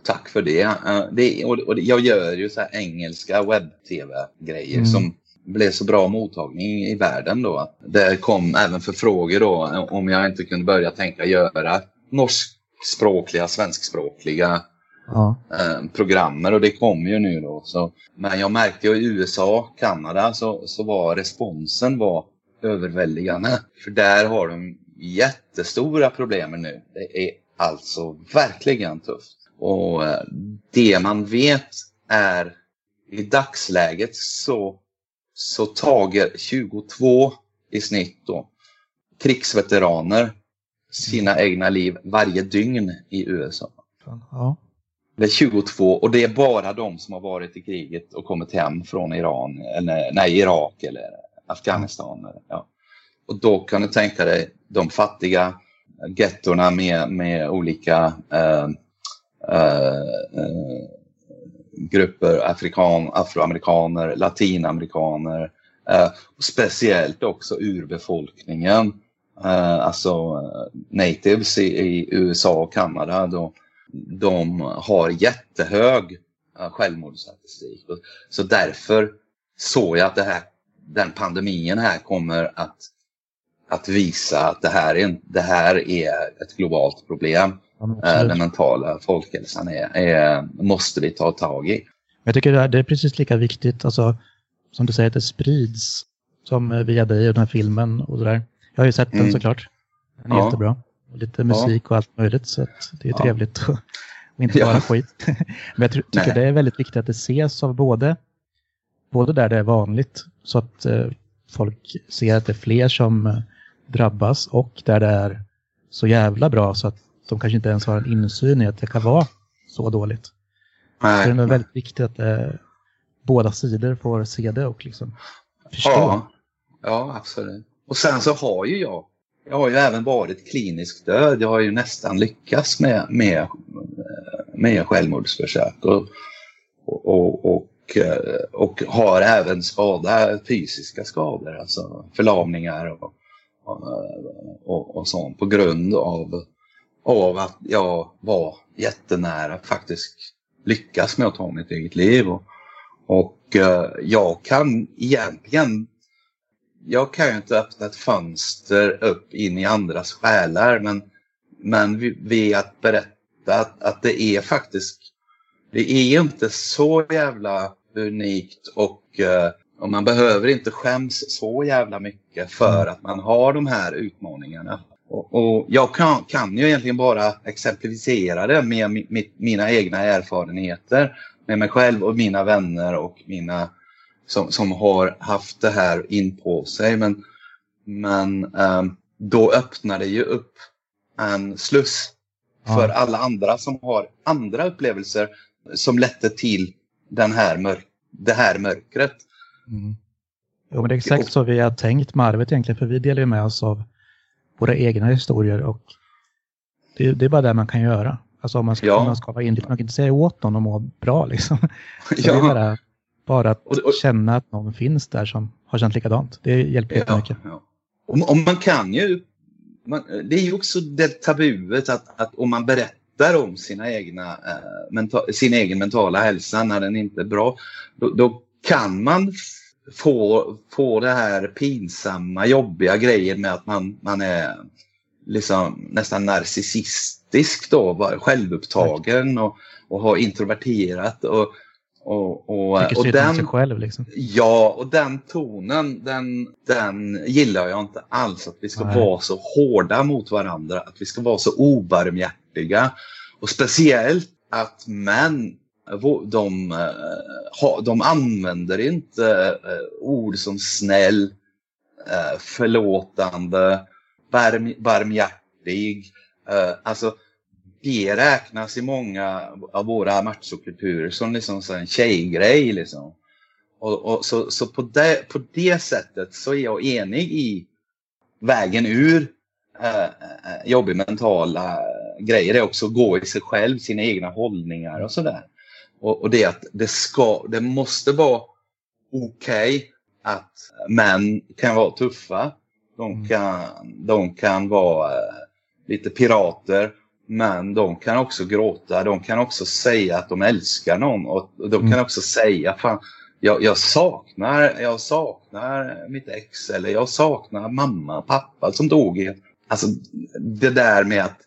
Speaker 2: Tack för det. det och, och jag gör ju så här engelska webb-tv-grejer mm. som blev så bra mottagning i världen då. Det kom även förfrågor då om jag inte kunde börja tänka göra norskspråkliga, svenskspråkliga ja. eh, programmer och det kommer ju nu då. Så, men jag märkte ju i USA, Kanada så, så var responsen var överväldigande. För där har de jättestora problem nu. Det är alltså verkligen tufft. Och eh, det man vet är i dagsläget så, så tager 22 i snitt då krigsveteraner sina egna liv varje dygn i USA. Ja. Det är 22 och det är bara de som har varit i kriget och kommit hem från Iran, eller nej, Irak eller Afghanistan. Ja. Och då kan du tänka dig de fattiga gettorna med, med olika eh, eh, eh, grupper, afrikan, afroamerikaner, latinamerikaner, eh, och speciellt också urbefolkningen, eh, alltså eh, natives i, i, USA och Kanada. Då, de har jättehög eh, självmordsstatistik. Så därför såg jag att det här, den pandemin här kommer att, att visa att det här, är, det här är ett globalt problem. Ja, den mentala folkhälsan är, är, måste vi ta tag i.
Speaker 1: Jag tycker det är precis lika viktigt, alltså, som du säger, att det sprids som via dig och den här filmen och sådär. Jag har ju sett den mm. såklart. Den är ja. jättebra. Och lite musik ja. och allt möjligt så det är ja. trevligt och, och inte bara skit. Men jag tycker Nej. det är väldigt viktigt att det ses av både, både där det är vanligt så att eh, folk ser att det är fler som eh, drabbas och där det är så jävla bra så att de kanske inte ens har en insyn i att det kan vara så dåligt. Nej. Så det är väldigt viktigt att eh, båda sidor får se det och liksom förstå.
Speaker 2: Ja. ja, absolut. Och sen så har ju jag jag har ju även varit kliniskt död. Jag har ju nästan lyckats med, med, med självmordsförsök. Och, och, och, och har även skada, fysiska skador, alltså förlamningar och, och, och sånt på grund av, av att jag var jättenära att faktiskt lyckas med att ta mitt eget liv. Och, och eh, jag kan egentligen jag kan ju inte öppna ett fönster upp in i andras själar men, men vid att berätta att, att det är faktiskt, det är inte så jävla unikt och, eh, och man behöver inte skäms så jävla mycket för att man har de här utmaningarna. Och, och jag kan, kan ju egentligen bara exemplifiera det med mi, mina egna erfarenheter med mig själv och mina vänner och mina som, som har haft det här in på sig. Men, men um, då öppnar det ju upp en sluss för ja. alla andra som har andra upplevelser som ledde till den här mörk det här mörkret.
Speaker 1: Mm. Jo, men det är exakt så vi har tänkt med arvet egentligen, för vi delar ju med oss av våra egna historier och det, det är bara det man kan göra. Alltså om man ska, ja. om man ska vara in man kan inte säga åt någon att må bra liksom. Så ja. det är bara bara att och, och, känna att någon finns där som har känt likadant. Det hjälper jättemycket. Ja, ja.
Speaker 2: Och man kan ju, man, det är ju också det tabuet att, att om man berättar om sina egna, menta, sin egen mentala hälsa när den inte är bra, då, då kan man få, få det här pinsamma, jobbiga grejer med att man, man är liksom nästan narcissistisk då, självupptagen och, och har introverterat. Och, och, och,
Speaker 1: och den, sig själv liksom.
Speaker 2: Ja, och den tonen, den, den gillar jag inte alls. Att vi ska Nej. vara så hårda mot varandra, att vi ska vara så obarmhärtiga. Och speciellt att män, de, eh, de använder inte eh, ord som snäll, eh, förlåtande, barm, barmhärtig. Alltså, det räknas i många av våra machokulturer som liksom en tjejgrej. Liksom. Och, och, så så på, det, på det sättet så är jag enig i vägen ur jobbiga jobbig mentala grejer. Det är också att gå i sig själv, sina egna hållningar och sådär. Och, och det att det, ska, det måste vara okej okay att män kan vara tuffa De
Speaker 1: Mm.
Speaker 2: kan, de kan vara eh, lite pirater. Men de kan också gråta. De kan också säga att de älskar någon. Och de kan
Speaker 1: Mm.
Speaker 2: också säga fan, jag, jag, saknar, jag saknar mitt ex. Eller jag saknar mamma pappa som dog. Alltså det där med att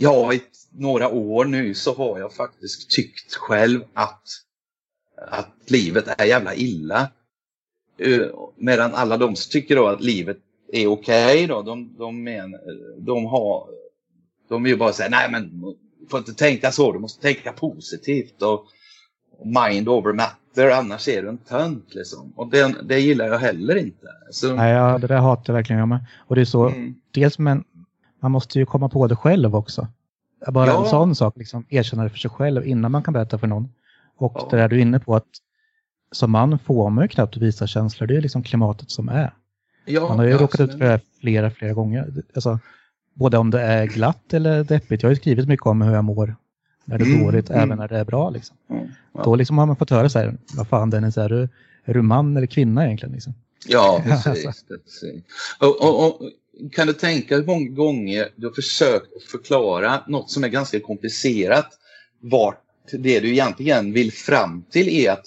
Speaker 2: Ja, i några år nu så har jag faktiskt tyckt själv att, att livet är jävla illa. Eh, Medan alla de som tycker då att livet är okej då, de, de, men, de har, de vill ju bara säga nej men du får inte tänka så, du måste tänka positivt och mind over matter, annars är du en tönt liksom. Och det, det gillar jag heller inte. Så,
Speaker 1: Nej, ja, det där hatar jag verkligen jag med. Och det är så,
Speaker 2: mm,
Speaker 1: dels men man måste ju komma på det själv också. Bara
Speaker 2: Ja.
Speaker 1: en sån sak, liksom, erkänna det för sig själv innan man kan berätta för någon. Och
Speaker 2: Ja.
Speaker 1: det där du är inne på att som man får man ju knappt visa känslor, det är liksom klimatet som är.
Speaker 2: ja,
Speaker 1: Man har ju
Speaker 2: ja,
Speaker 1: råkat ut för det här flera, flera gånger. Alltså, både om det är glatt eller deppigt. Jag har ju skrivit mycket om hur jag mår när det är
Speaker 2: Mm,
Speaker 1: dåligt,
Speaker 2: mm.
Speaker 1: även när det är bra. Liksom.
Speaker 2: Mm, ja.
Speaker 1: Då liksom har man fått höra så här, vad fan Dennis, är du, är du man eller kvinna egentligen? Liksom?
Speaker 2: Ja,
Speaker 1: Alltså.
Speaker 2: precis. precis. Och, och, och, kan du tänka hur många gånger du har försökt förklara något som är ganska komplicerat vart det du egentligen vill fram till är att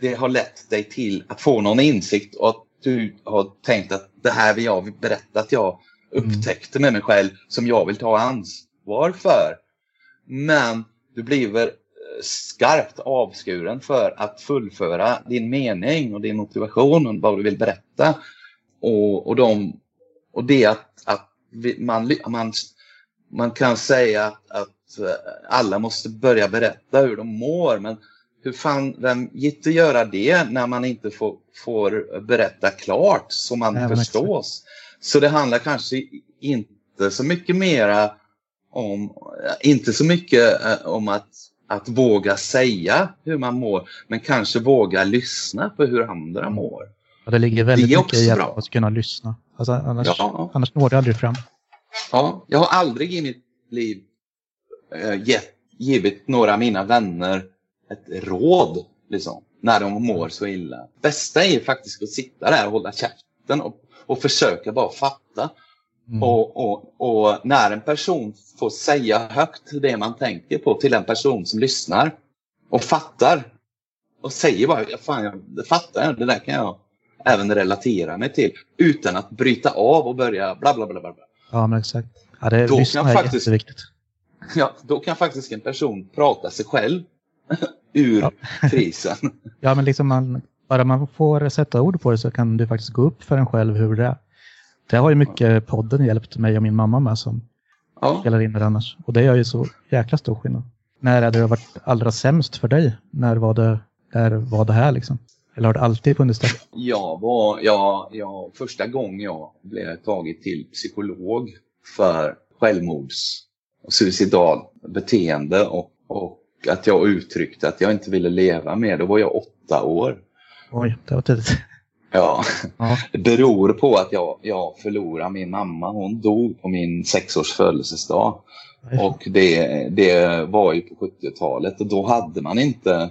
Speaker 2: det har lett dig till att få någon insikt och att du har tänkt att det här vill jag berätta att jag upptäckte med mig själv som jag vill ta ansvar för. Men du blir eh, skarpt avskuren för att fullföra din mening och din motivation och vad du vill berätta. Och, och, de, och det att, att vi, man, man, man kan säga att, att eh, alla måste börja berätta hur de mår men hur fan, vem gick att göra det när man inte får, får berätta klart så man
Speaker 1: Nej,
Speaker 2: förstås? Så det handlar kanske inte så mycket mera om, inte så mycket eh, om att, att våga säga hur man mår, men kanske våga lyssna på hur andra mår.
Speaker 1: Och det ligger väldigt
Speaker 2: Det
Speaker 1: mycket i att
Speaker 2: bra.
Speaker 1: kunna lyssna. Alltså, annars,
Speaker 2: Ja.
Speaker 1: annars når det aldrig fram.
Speaker 2: Ja, jag har aldrig i mitt liv eh, gett, givit några av mina vänner ett råd liksom, när de mår så illa. Bästa är faktiskt att sitta där och hålla käften och, och försöka bara fatta.
Speaker 1: Mm.
Speaker 2: Och, och, och när en person får säga högt det man tänker på till en person som lyssnar och fattar och säger bara "Ja, fan, jag, det fattar jag, det där kan jag även relatera mig till utan att bryta av och börja bla bla bla. bla.
Speaker 1: Ja, men exakt. Ja, det,
Speaker 2: Då kan
Speaker 1: är
Speaker 2: faktiskt-
Speaker 1: jätteviktigt.
Speaker 2: Ja, då kan faktiskt en person prata sig själv ur
Speaker 1: Ja.
Speaker 2: krisen.
Speaker 1: Ja, men liksom man, bara man får sätta ord på det så kan det faktiskt gå upp för en själv hur det är. Det har ju mycket podden hjälpt mig och min mamma med som
Speaker 2: Ja.
Speaker 1: spelar in det annars. Och det gör ju så jäkla stor skillnad. När är det har varit allra sämst för dig? När var det, när var det här liksom? Eller har det alltid funnits där?
Speaker 2: Jag var, jag, jag, första gången jag blev tagen till psykolog för självmords och suicidal beteende och, och att jag uttryckte att jag inte ville leva mer, då var jag åtta år.
Speaker 1: Oj, det var tidigt.
Speaker 2: Ja,
Speaker 1: Ja,
Speaker 2: det beror på att jag, jag förlorade min mamma. Hon dog på min sexårs födelsedag. Och det, det var ju på 70-talet och då hade man inte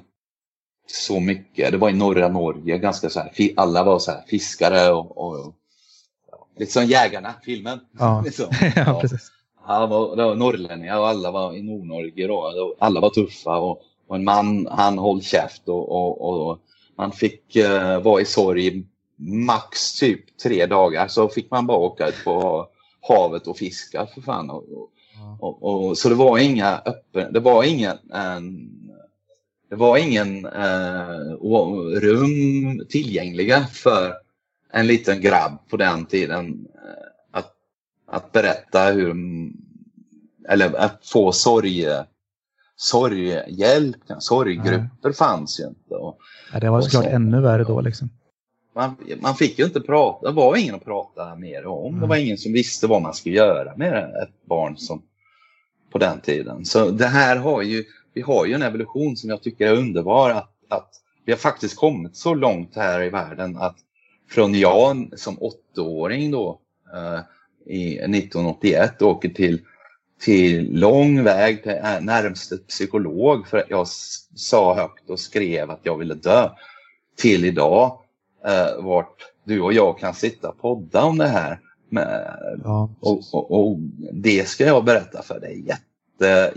Speaker 2: så mycket. Det var i norra Norge, ganska så här, alla var så här fiskare och, och ja, lite som Jägarna, filmen.
Speaker 1: Ja.
Speaker 2: Liksom.
Speaker 1: ja, precis.
Speaker 2: Han var, det var norrlänningar och alla var i Nordnorge då. Och Alla var tuffa och, och en man han höll käft och, och, och man fick eh, vara i sorg max typ tre dagar. Så fick man bara åka ut på havet och fiska för fan. Och, och, och, och, så det var inga öppen, det var ingen, en, det var ingen eh, rum tillgängliga för en liten grabb på den tiden eh, att, att berätta hur, eller att få sorg, sorghjälp, sorggrupper fanns ju inte. Och
Speaker 1: Ja, det var såklart
Speaker 2: så-
Speaker 1: ännu värre då liksom.
Speaker 2: man, man fick ju inte prata, det var ingen att prata mer om. Det
Speaker 1: Mm.
Speaker 2: var ingen som visste vad man skulle göra med ett barn som på den tiden. Så det här har ju, vi har ju en evolution som jag tycker är underbar. Att, att vi har faktiskt kommit så långt här i världen att från jag som åttaåring då eh, i 1981 åker till, till lång väg till närmste psykolog för att jag sa högt och skrev att jag ville dö till idag eh, vart du och jag kan sitta och podda om det här. Med,
Speaker 1: Ja,
Speaker 2: och, och, och det ska jag berätta för dig jätte,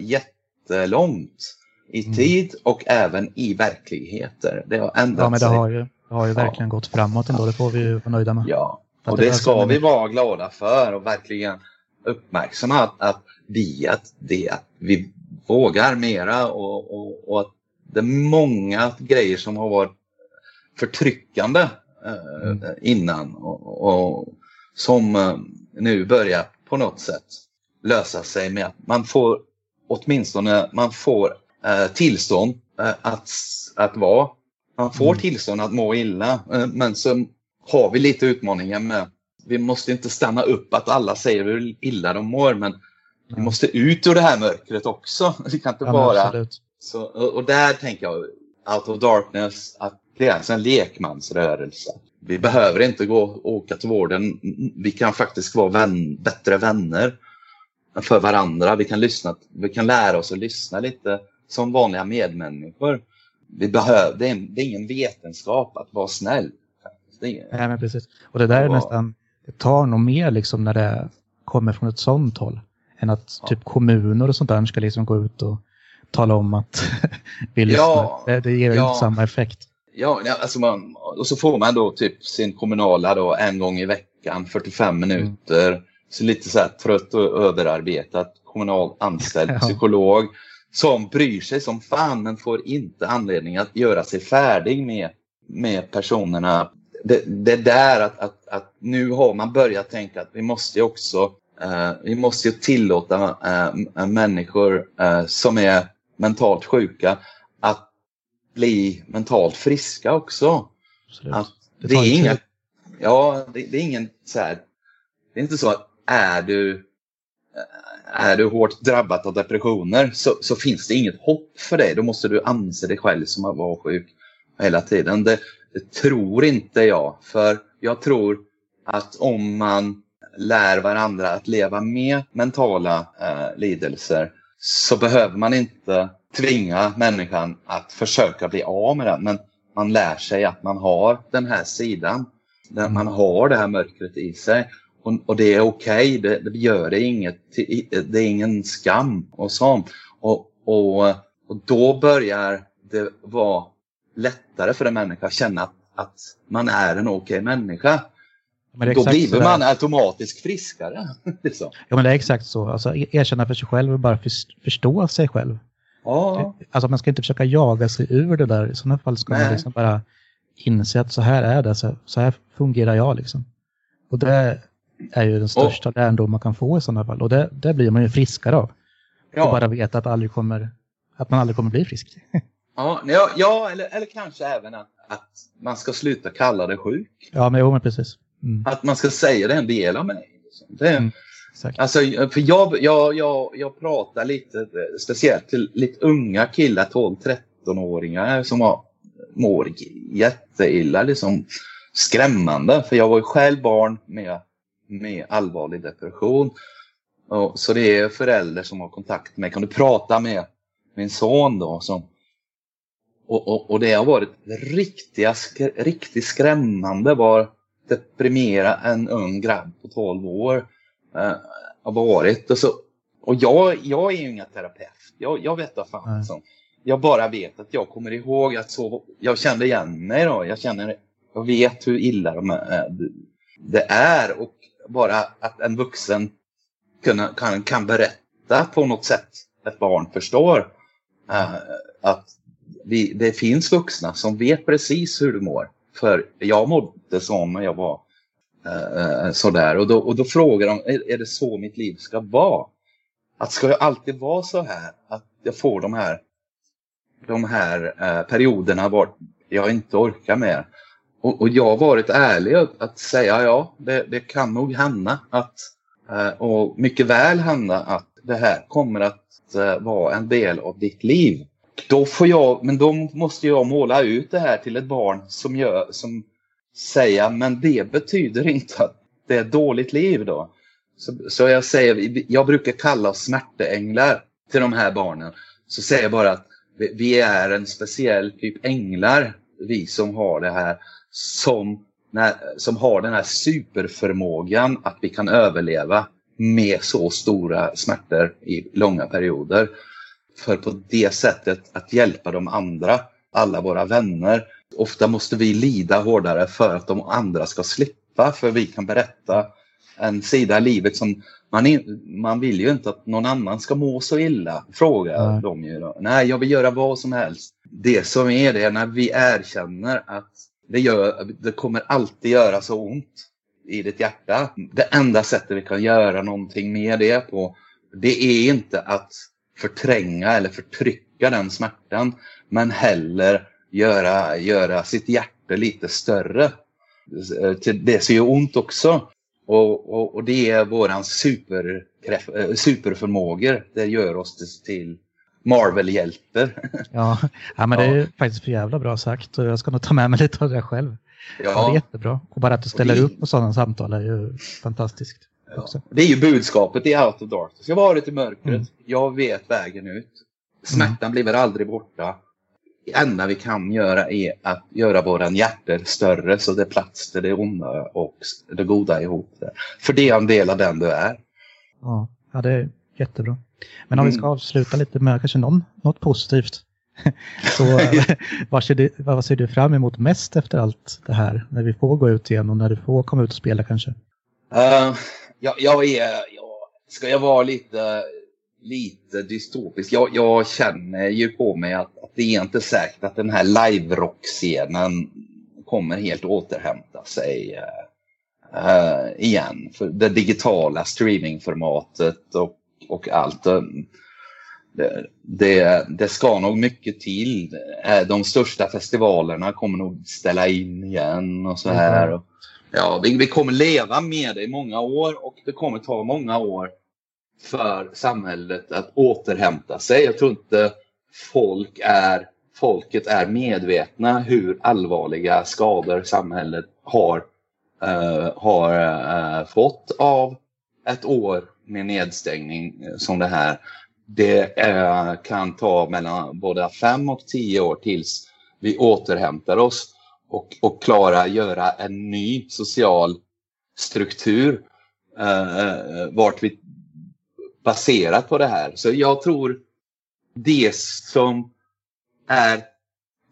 Speaker 2: jättelångt i
Speaker 1: Mm.
Speaker 2: tid och även i verkligheter. Det har ändrat
Speaker 1: ja men det
Speaker 2: sig.
Speaker 1: har ju, det har ju
Speaker 2: Ja.
Speaker 1: verkligen gått framåt ändå. Det får vi ju vara nöjda med.
Speaker 2: Ja, och
Speaker 1: det
Speaker 2: det ska vi vara glada för och verkligen uppmärksamma att, att vi, att, det, att vi vågar mera och, och, och att det är många grejer som har varit förtryckande eh,
Speaker 1: Mm.
Speaker 2: innan och, och som eh, nu börjar på något sätt lösa sig med att man får åtminstone man får eh, tillstånd eh, att, att vara. Man får
Speaker 1: Mm.
Speaker 2: tillstånd att må illa eh, men så har vi lite utmaningar med vi måste inte stanna upp att alla säger hur illa de mår men vi måste ut ur det här mörkret också. Vi kan inte
Speaker 1: Ja,
Speaker 2: bara så, och, där tänker jag, Out of Darkness, att det är alltså en lekmansrörelse. Vi behöver inte gå åka till vården. Vi kan faktiskt vara vän, bättre vänner för varandra. Vi kan, lyssna, vi kan lära oss att lyssna lite som vanliga medmänniskor. Vi behöver, det, är, det är ingen vetenskap att vara snäll.
Speaker 1: Nej, men precis. Och det där är nästan, det tar nog mer liksom när det kommer från ett sånt håll. Än att
Speaker 2: Ja.
Speaker 1: typ kommuner och sånt där ska liksom gå ut och tala om att vi lyssnar.
Speaker 2: Ja.
Speaker 1: Det, det ger
Speaker 2: Ja.
Speaker 1: inte samma effekt.
Speaker 2: Ja, alltså man, och så får man då typ sin kommunala då en gång i veckan, 45 minuter. Så lite så här trött och överarbetat kommunal anställd
Speaker 1: Ja.
Speaker 2: psykolog som bryr sig som fan men får inte anledning att göra sig färdig med, med personerna. Det, det är där att, att, att nu har man börjat tänka att vi måste också eh, vi måste ju tillåta eh, människor eh, som är mentalt sjuka att bli mentalt friska också.
Speaker 1: Absolut.
Speaker 2: Att
Speaker 1: Det
Speaker 2: det, är inga, ja, det, det är ingen så här, det är inte så att är du, är du hårt drabbad av depressioner så, så finns det inget hopp för dig. Då måste du anse dig själv som att vara sjuk hela tiden. Det, det tror inte jag. För jag tror att om man lär varandra att leva med mentala eh, lidelser så behöver man inte tvinga människan att försöka bli av med den. Men man lär sig att man har den här sidan. Där man har det här mörkret i sig. Och, och det är okej, det, det gör det inget, det är ingen skam och sånt. Och, och, och då börjar det vara lättare för en människa att känna att, att man är en okej människa.
Speaker 1: Men
Speaker 2: Då blir man automatiskt friskare. liksom.
Speaker 1: Ja, men det är exakt så. Alltså, e- erkänna för sig själv och bara förs- förstå sig själv.
Speaker 2: Ja,
Speaker 1: Alltså man ska inte försöka jaga sig ur det där. I sådana fall ska man
Speaker 2: Nej.
Speaker 1: liksom bara inse att så här är det. Så, så här fungerar jag liksom. Och det är ju den största lärdom man kan få i sådana fall. Och det, det blir man ju friskare av. Och
Speaker 2: ja.
Speaker 1: bara veta att, aldrig kommer, att man aldrig kommer bli frisk.
Speaker 2: Ja, ja, ja eller, eller kanske även att, att man ska sluta kalla det sjuk.
Speaker 1: ja, men jo, men precis. Mm,
Speaker 2: Att man ska säga det är en del av mig. liksom. Det,
Speaker 1: Mm. exakt.
Speaker 2: Alltså, för jag, jag, jag, jag pratar lite, speciellt till lite unga killar, 12-13-åringar som har, mår jätteilla, liksom skrämmande. För jag var ju själv barn med, med allvarlig depression. Och, så det är föräldrar som har kontakt med, kan du prata med min son då? Som, och, och, och det har varit riktiga, riktigt skrämmande var deprimera en ung grabb på 12 år eh, har varit. Och, så, och jag, jag är ju ingen terapeut. Jag, jag vet vad fan som. Jag bara vet att jag kommer ihåg att så, jag kände igen mig då. Jag känner, jag vet hur illa de är, det är och bara att en vuxen kan, kan, kan berätta på något sätt ett barn förstår eh, att vi, det finns vuxna som vet precis hur du mår. För jag mådde så när jag var eh, eh, sådär. Och då, och då frågar de, är, är det så mitt liv ska vara? Att ska jag alltid vara så här? Att jag får de här, de här eh, perioderna var jag inte orkar mer. Och, och jag har varit ärlig att, att säga ja, det, det kan nog hända att, eh, och mycket väl hända att det här kommer att eh, vara en del av ditt liv. Då får jag, men då måste jag måla ut det här till ett barn som, gör, som säger, men det betyder inte att det är ett dåligt liv då. Så, så jag säger, jag brukar kalla oss smärteänglar till de här barnen. Så säger jag bara att vi, vi är en speciell typ änglar, vi som har det här, som när, som har den här superförmågan att vi kan överleva med så stora smärtor i långa perioder. För på det sättet att hjälpa de andra, alla våra vänner. Ofta måste vi lida hårdare för att de andra ska slippa, för vi kan berätta en sida i livet som man, in, man vill ju inte att någon annan ska må så illa, frågar Nej. de ju. Då. Nej, jag vill göra vad som helst. Det som är det, när vi erkänner att det, gör, det kommer alltid göra så ont i ditt hjärta. Det enda sättet vi kan göra någonting med det på, det är inte att förtränga eller förtrycka den smärtan, men heller göra, göra sitt hjärta lite större. Det ser ju ont också. Och, och, och det är våran super, eh, superförmågor. Det gör oss till Marvel-hjälper.
Speaker 1: Ja, ja, men det är faktiskt för jävla bra sagt och jag ska nog ta med mig lite av det själv. Ja. ja det är jättebra. Och bara att du ställer det... upp på sådana samtal är ju fantastiskt.
Speaker 2: Ja. Det är ju budskapet i Out of Darkness. Jag har varit i mörkret. Mm. Jag vet vägen ut. Smärtan mm. blir väl aldrig borta. Det enda vi kan göra är att göra våran hjärter större så det är plats till det onda och det goda ihop. För det är en del av den du är.
Speaker 1: Ja, ja det är jättebra. Men om mm. vi ska avsluta lite med kanske någon, något positivt. Så vad ser, du, vad ser du fram emot mest efter allt det här? När vi får gå ut igen och när du får komma ut och spela kanske?
Speaker 2: Uh, jag, jag är, jag, ska jag vara lite, lite dystopisk? Jag, jag känner ju på mig att, att, det är inte säkert att den här live-rock-scenen kommer helt återhämta sig uh, igen. För det digitala streamingformatet och och allt. Det, det, det, ska nog mycket till. Eh, de största festivalerna kommer nog ställa in igen och så här. Mm. Ja, vi, vi, kommer leva med det i många år och det kommer ta många år för samhället att återhämta sig. Jag tror inte folk är, folket är medvetna hur allvarliga skador samhället har, uh, har uh, fått av ett år med nedstängning eh, som det här, det är, kan ta mellan både fem och tio år tills vi återhämtar oss och, och klarar göra en ny social struktur eh, eh vart vi baserat på det här. Så jag tror det som är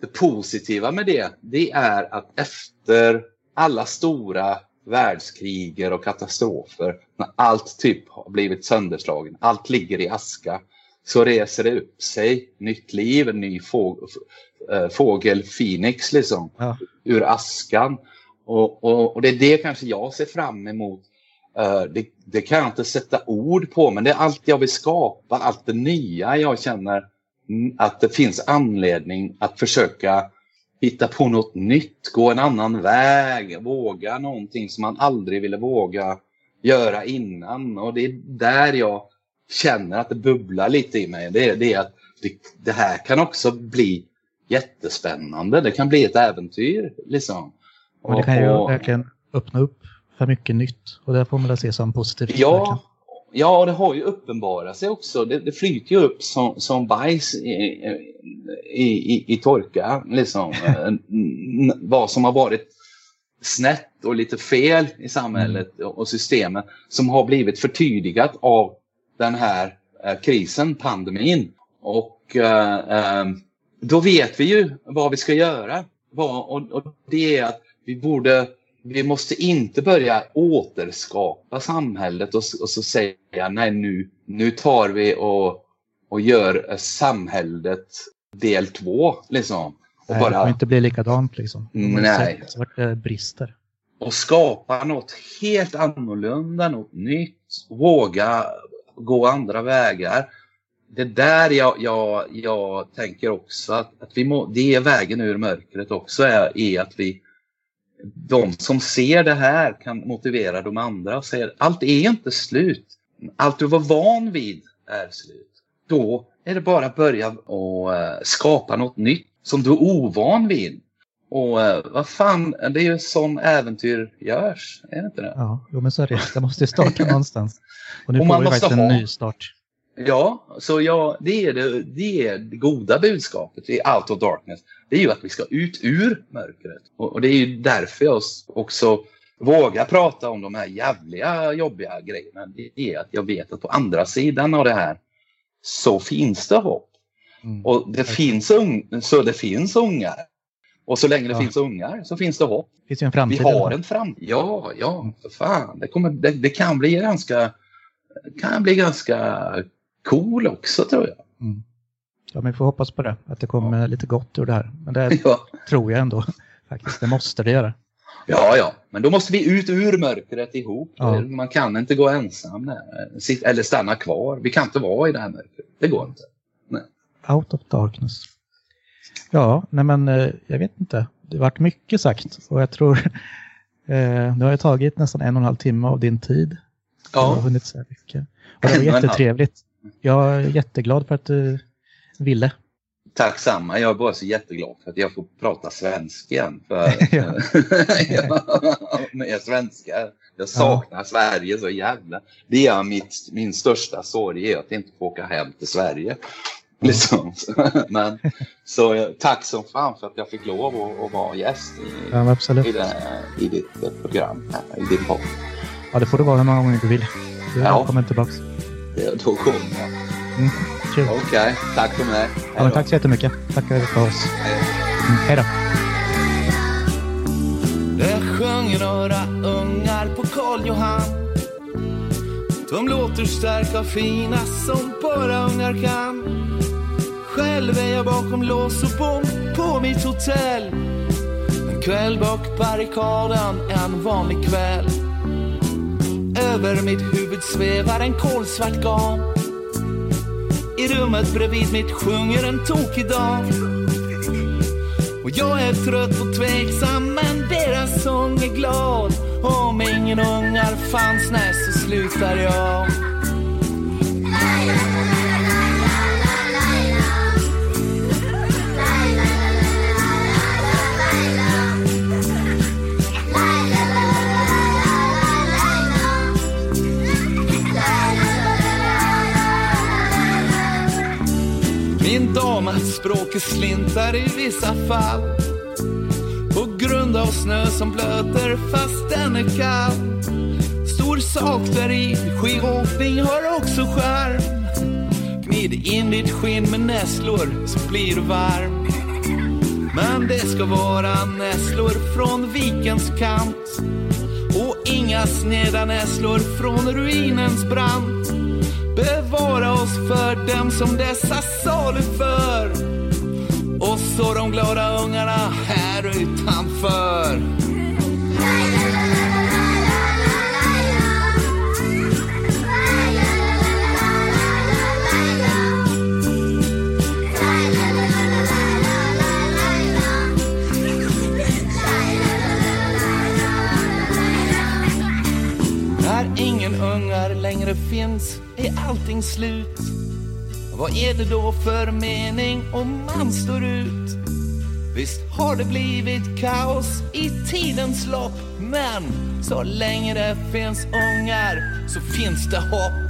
Speaker 2: det positiva med det, det är att efter alla stora världskriger och katastrofer, när allt typ har blivit sönderslagen, allt ligger i aska, så reser det upp sig nytt liv, en ny fågel, eh, fågel Phoenix liksom, ja. ur askan. Och, och, och, det är det kanske jag ser fram emot. Uh, det, det, kan jag inte sätta ord på, men det är allt jag vill skapa, allt det nya jag känner att det finns anledning att försöka hitta på något nytt, gå en annan väg, våga någonting som man aldrig ville våga göra innan. Och det är där jag känner att det bubblar lite i mig. Det är, det är att det, det, här kan också bli jättespännande. Det kan bli ett äventyr. Liksom.
Speaker 1: Och det kan ju och, verkligen öppna upp för mycket nytt. Och det får man se som positivt.
Speaker 2: Ja, verkligen. Ja, det har ju uppenbarat sig också. Det, det flyter ju upp som, som bajs i, i, i, i torka. Liksom. Vad som har varit snett och lite fel i samhället mm. och systemet som har blivit förtydligat av den här eh, krisen, pandemin. Och eh, eh, då vet vi ju vad vi ska göra. Och, och det är att vi borde vi måste inte börja återskapa samhället och, och så säga nej nu, nu tar vi och, och gör samhället del två. Liksom.
Speaker 1: Och nej, bara... det får inte bli likadant liksom. Nej. Så vart det brister.
Speaker 2: Och skapa något helt annorlunda, något nytt. Våga gå andra vägar. Det är där jag, jag, jag tänker också att, att vi må, det är vägen ur mörkret också är, är att vi de som ser det här kan motivera de andra och säga allt är inte slut. Allt du var van vid är slut. Då är det bara att börja och eh, skapa något nytt som du är ovan vid. Och eh, vad fan, det är ju som äventyr görs, är det inte det?
Speaker 1: Ja, jo, men så är det. Det måste starta någonstans. Och nu och får vi faktiskt en ny start.
Speaker 2: Ja, så ja, det, är det, det är det goda budskapet i Out of Darkness. Det är ju att vi ska ut ur mörkret. Och, och det är ju därför jag också vågar prata om de här jävliga jobbiga grejerna. Det är att jag vet att på andra sidan av det här så finns det hopp. Mm. Och det finns, un, så det finns ungar. Och så länge det ja. finns ungar så finns det hopp.
Speaker 1: Finns en framtid.
Speaker 2: Vi har en framtid. Ja, ja, mm. för fan. Det, kommer, det, det, kan bli ganska kan bli ganska cool också tror jag. Mm.
Speaker 1: Ja, men vi får hoppas på det. Att det kommer ja. lite gott ur det här. Men det ja. tror jag ändå. Faktiskt, det måste det göra.
Speaker 2: Ja, ja, men då måste vi ut ur mörkret ihop. Ja. Man kan inte gå ensam eller stanna kvar. Vi kan inte vara i det här mörkret. Det går inte.
Speaker 1: Out of darkness. Ja, nej men eh, jag vet inte. Det har varit mycket sagt och jag tror eh, nu har jag tagit nästan en och en halv timme av din tid. Ja. Jag har hunnit så mycket. Och det var jättetrevligt. Jag är jätteglad för att du ville.
Speaker 2: Tack samma. Jag är bara så jätteglad för att jag får prata svenska igen. För, ja. med svenska. Jag saknar ja. Sverige så jävla. Det är mitt, min största sorg är att inte få åka hem till Sverige. Liksom. Men, så tack som fan för att jag fick lov att, att vara gäst i,
Speaker 1: ja,
Speaker 2: i, det, i ditt program, i din podd.
Speaker 1: Ja, det får du vara hur många gånger du vill. Du är ja. välkommen tillbaka.
Speaker 2: Ja, då kommer jag. Mm, Okej, okay. tack för mig.
Speaker 1: Ja, tack så jättemycket. Tack för oss. Mm, hej då. Det sjunger några ungar på Karl Johan. De låter starka och fina som bara ungar kan. Själv är jag bakom lås och bom på mitt hotell. En kväll bak barrikaden, en vanlig kväll. Över mitt huvud svävar en kolsvart gam. I rummet bredvid mitt sjunger en tokig dam. Och jag är trött och tveksam men deras sång är glad. Om ingen ungar fanns, nej så slutar jag. Språket slintar i vissa fall. På grund av snö som blöter fast den är kall. Stor sak där i, skidåkning har också skärm. Gnid in ditt skinn med nässlor så blir du varm. Men det ska vara nässlor från vikens kant. Och inga sneda nässlor från ruinens brant. Bevara oss för dem som dessa saluför. Och så de glada ungarna här utanför. När ingen ungar längre finns är allting slut. Vad är det då för mening om man står ut? Visst har det blivit kaos i tidens lopp men så länge det finns ångar så finns det hopp.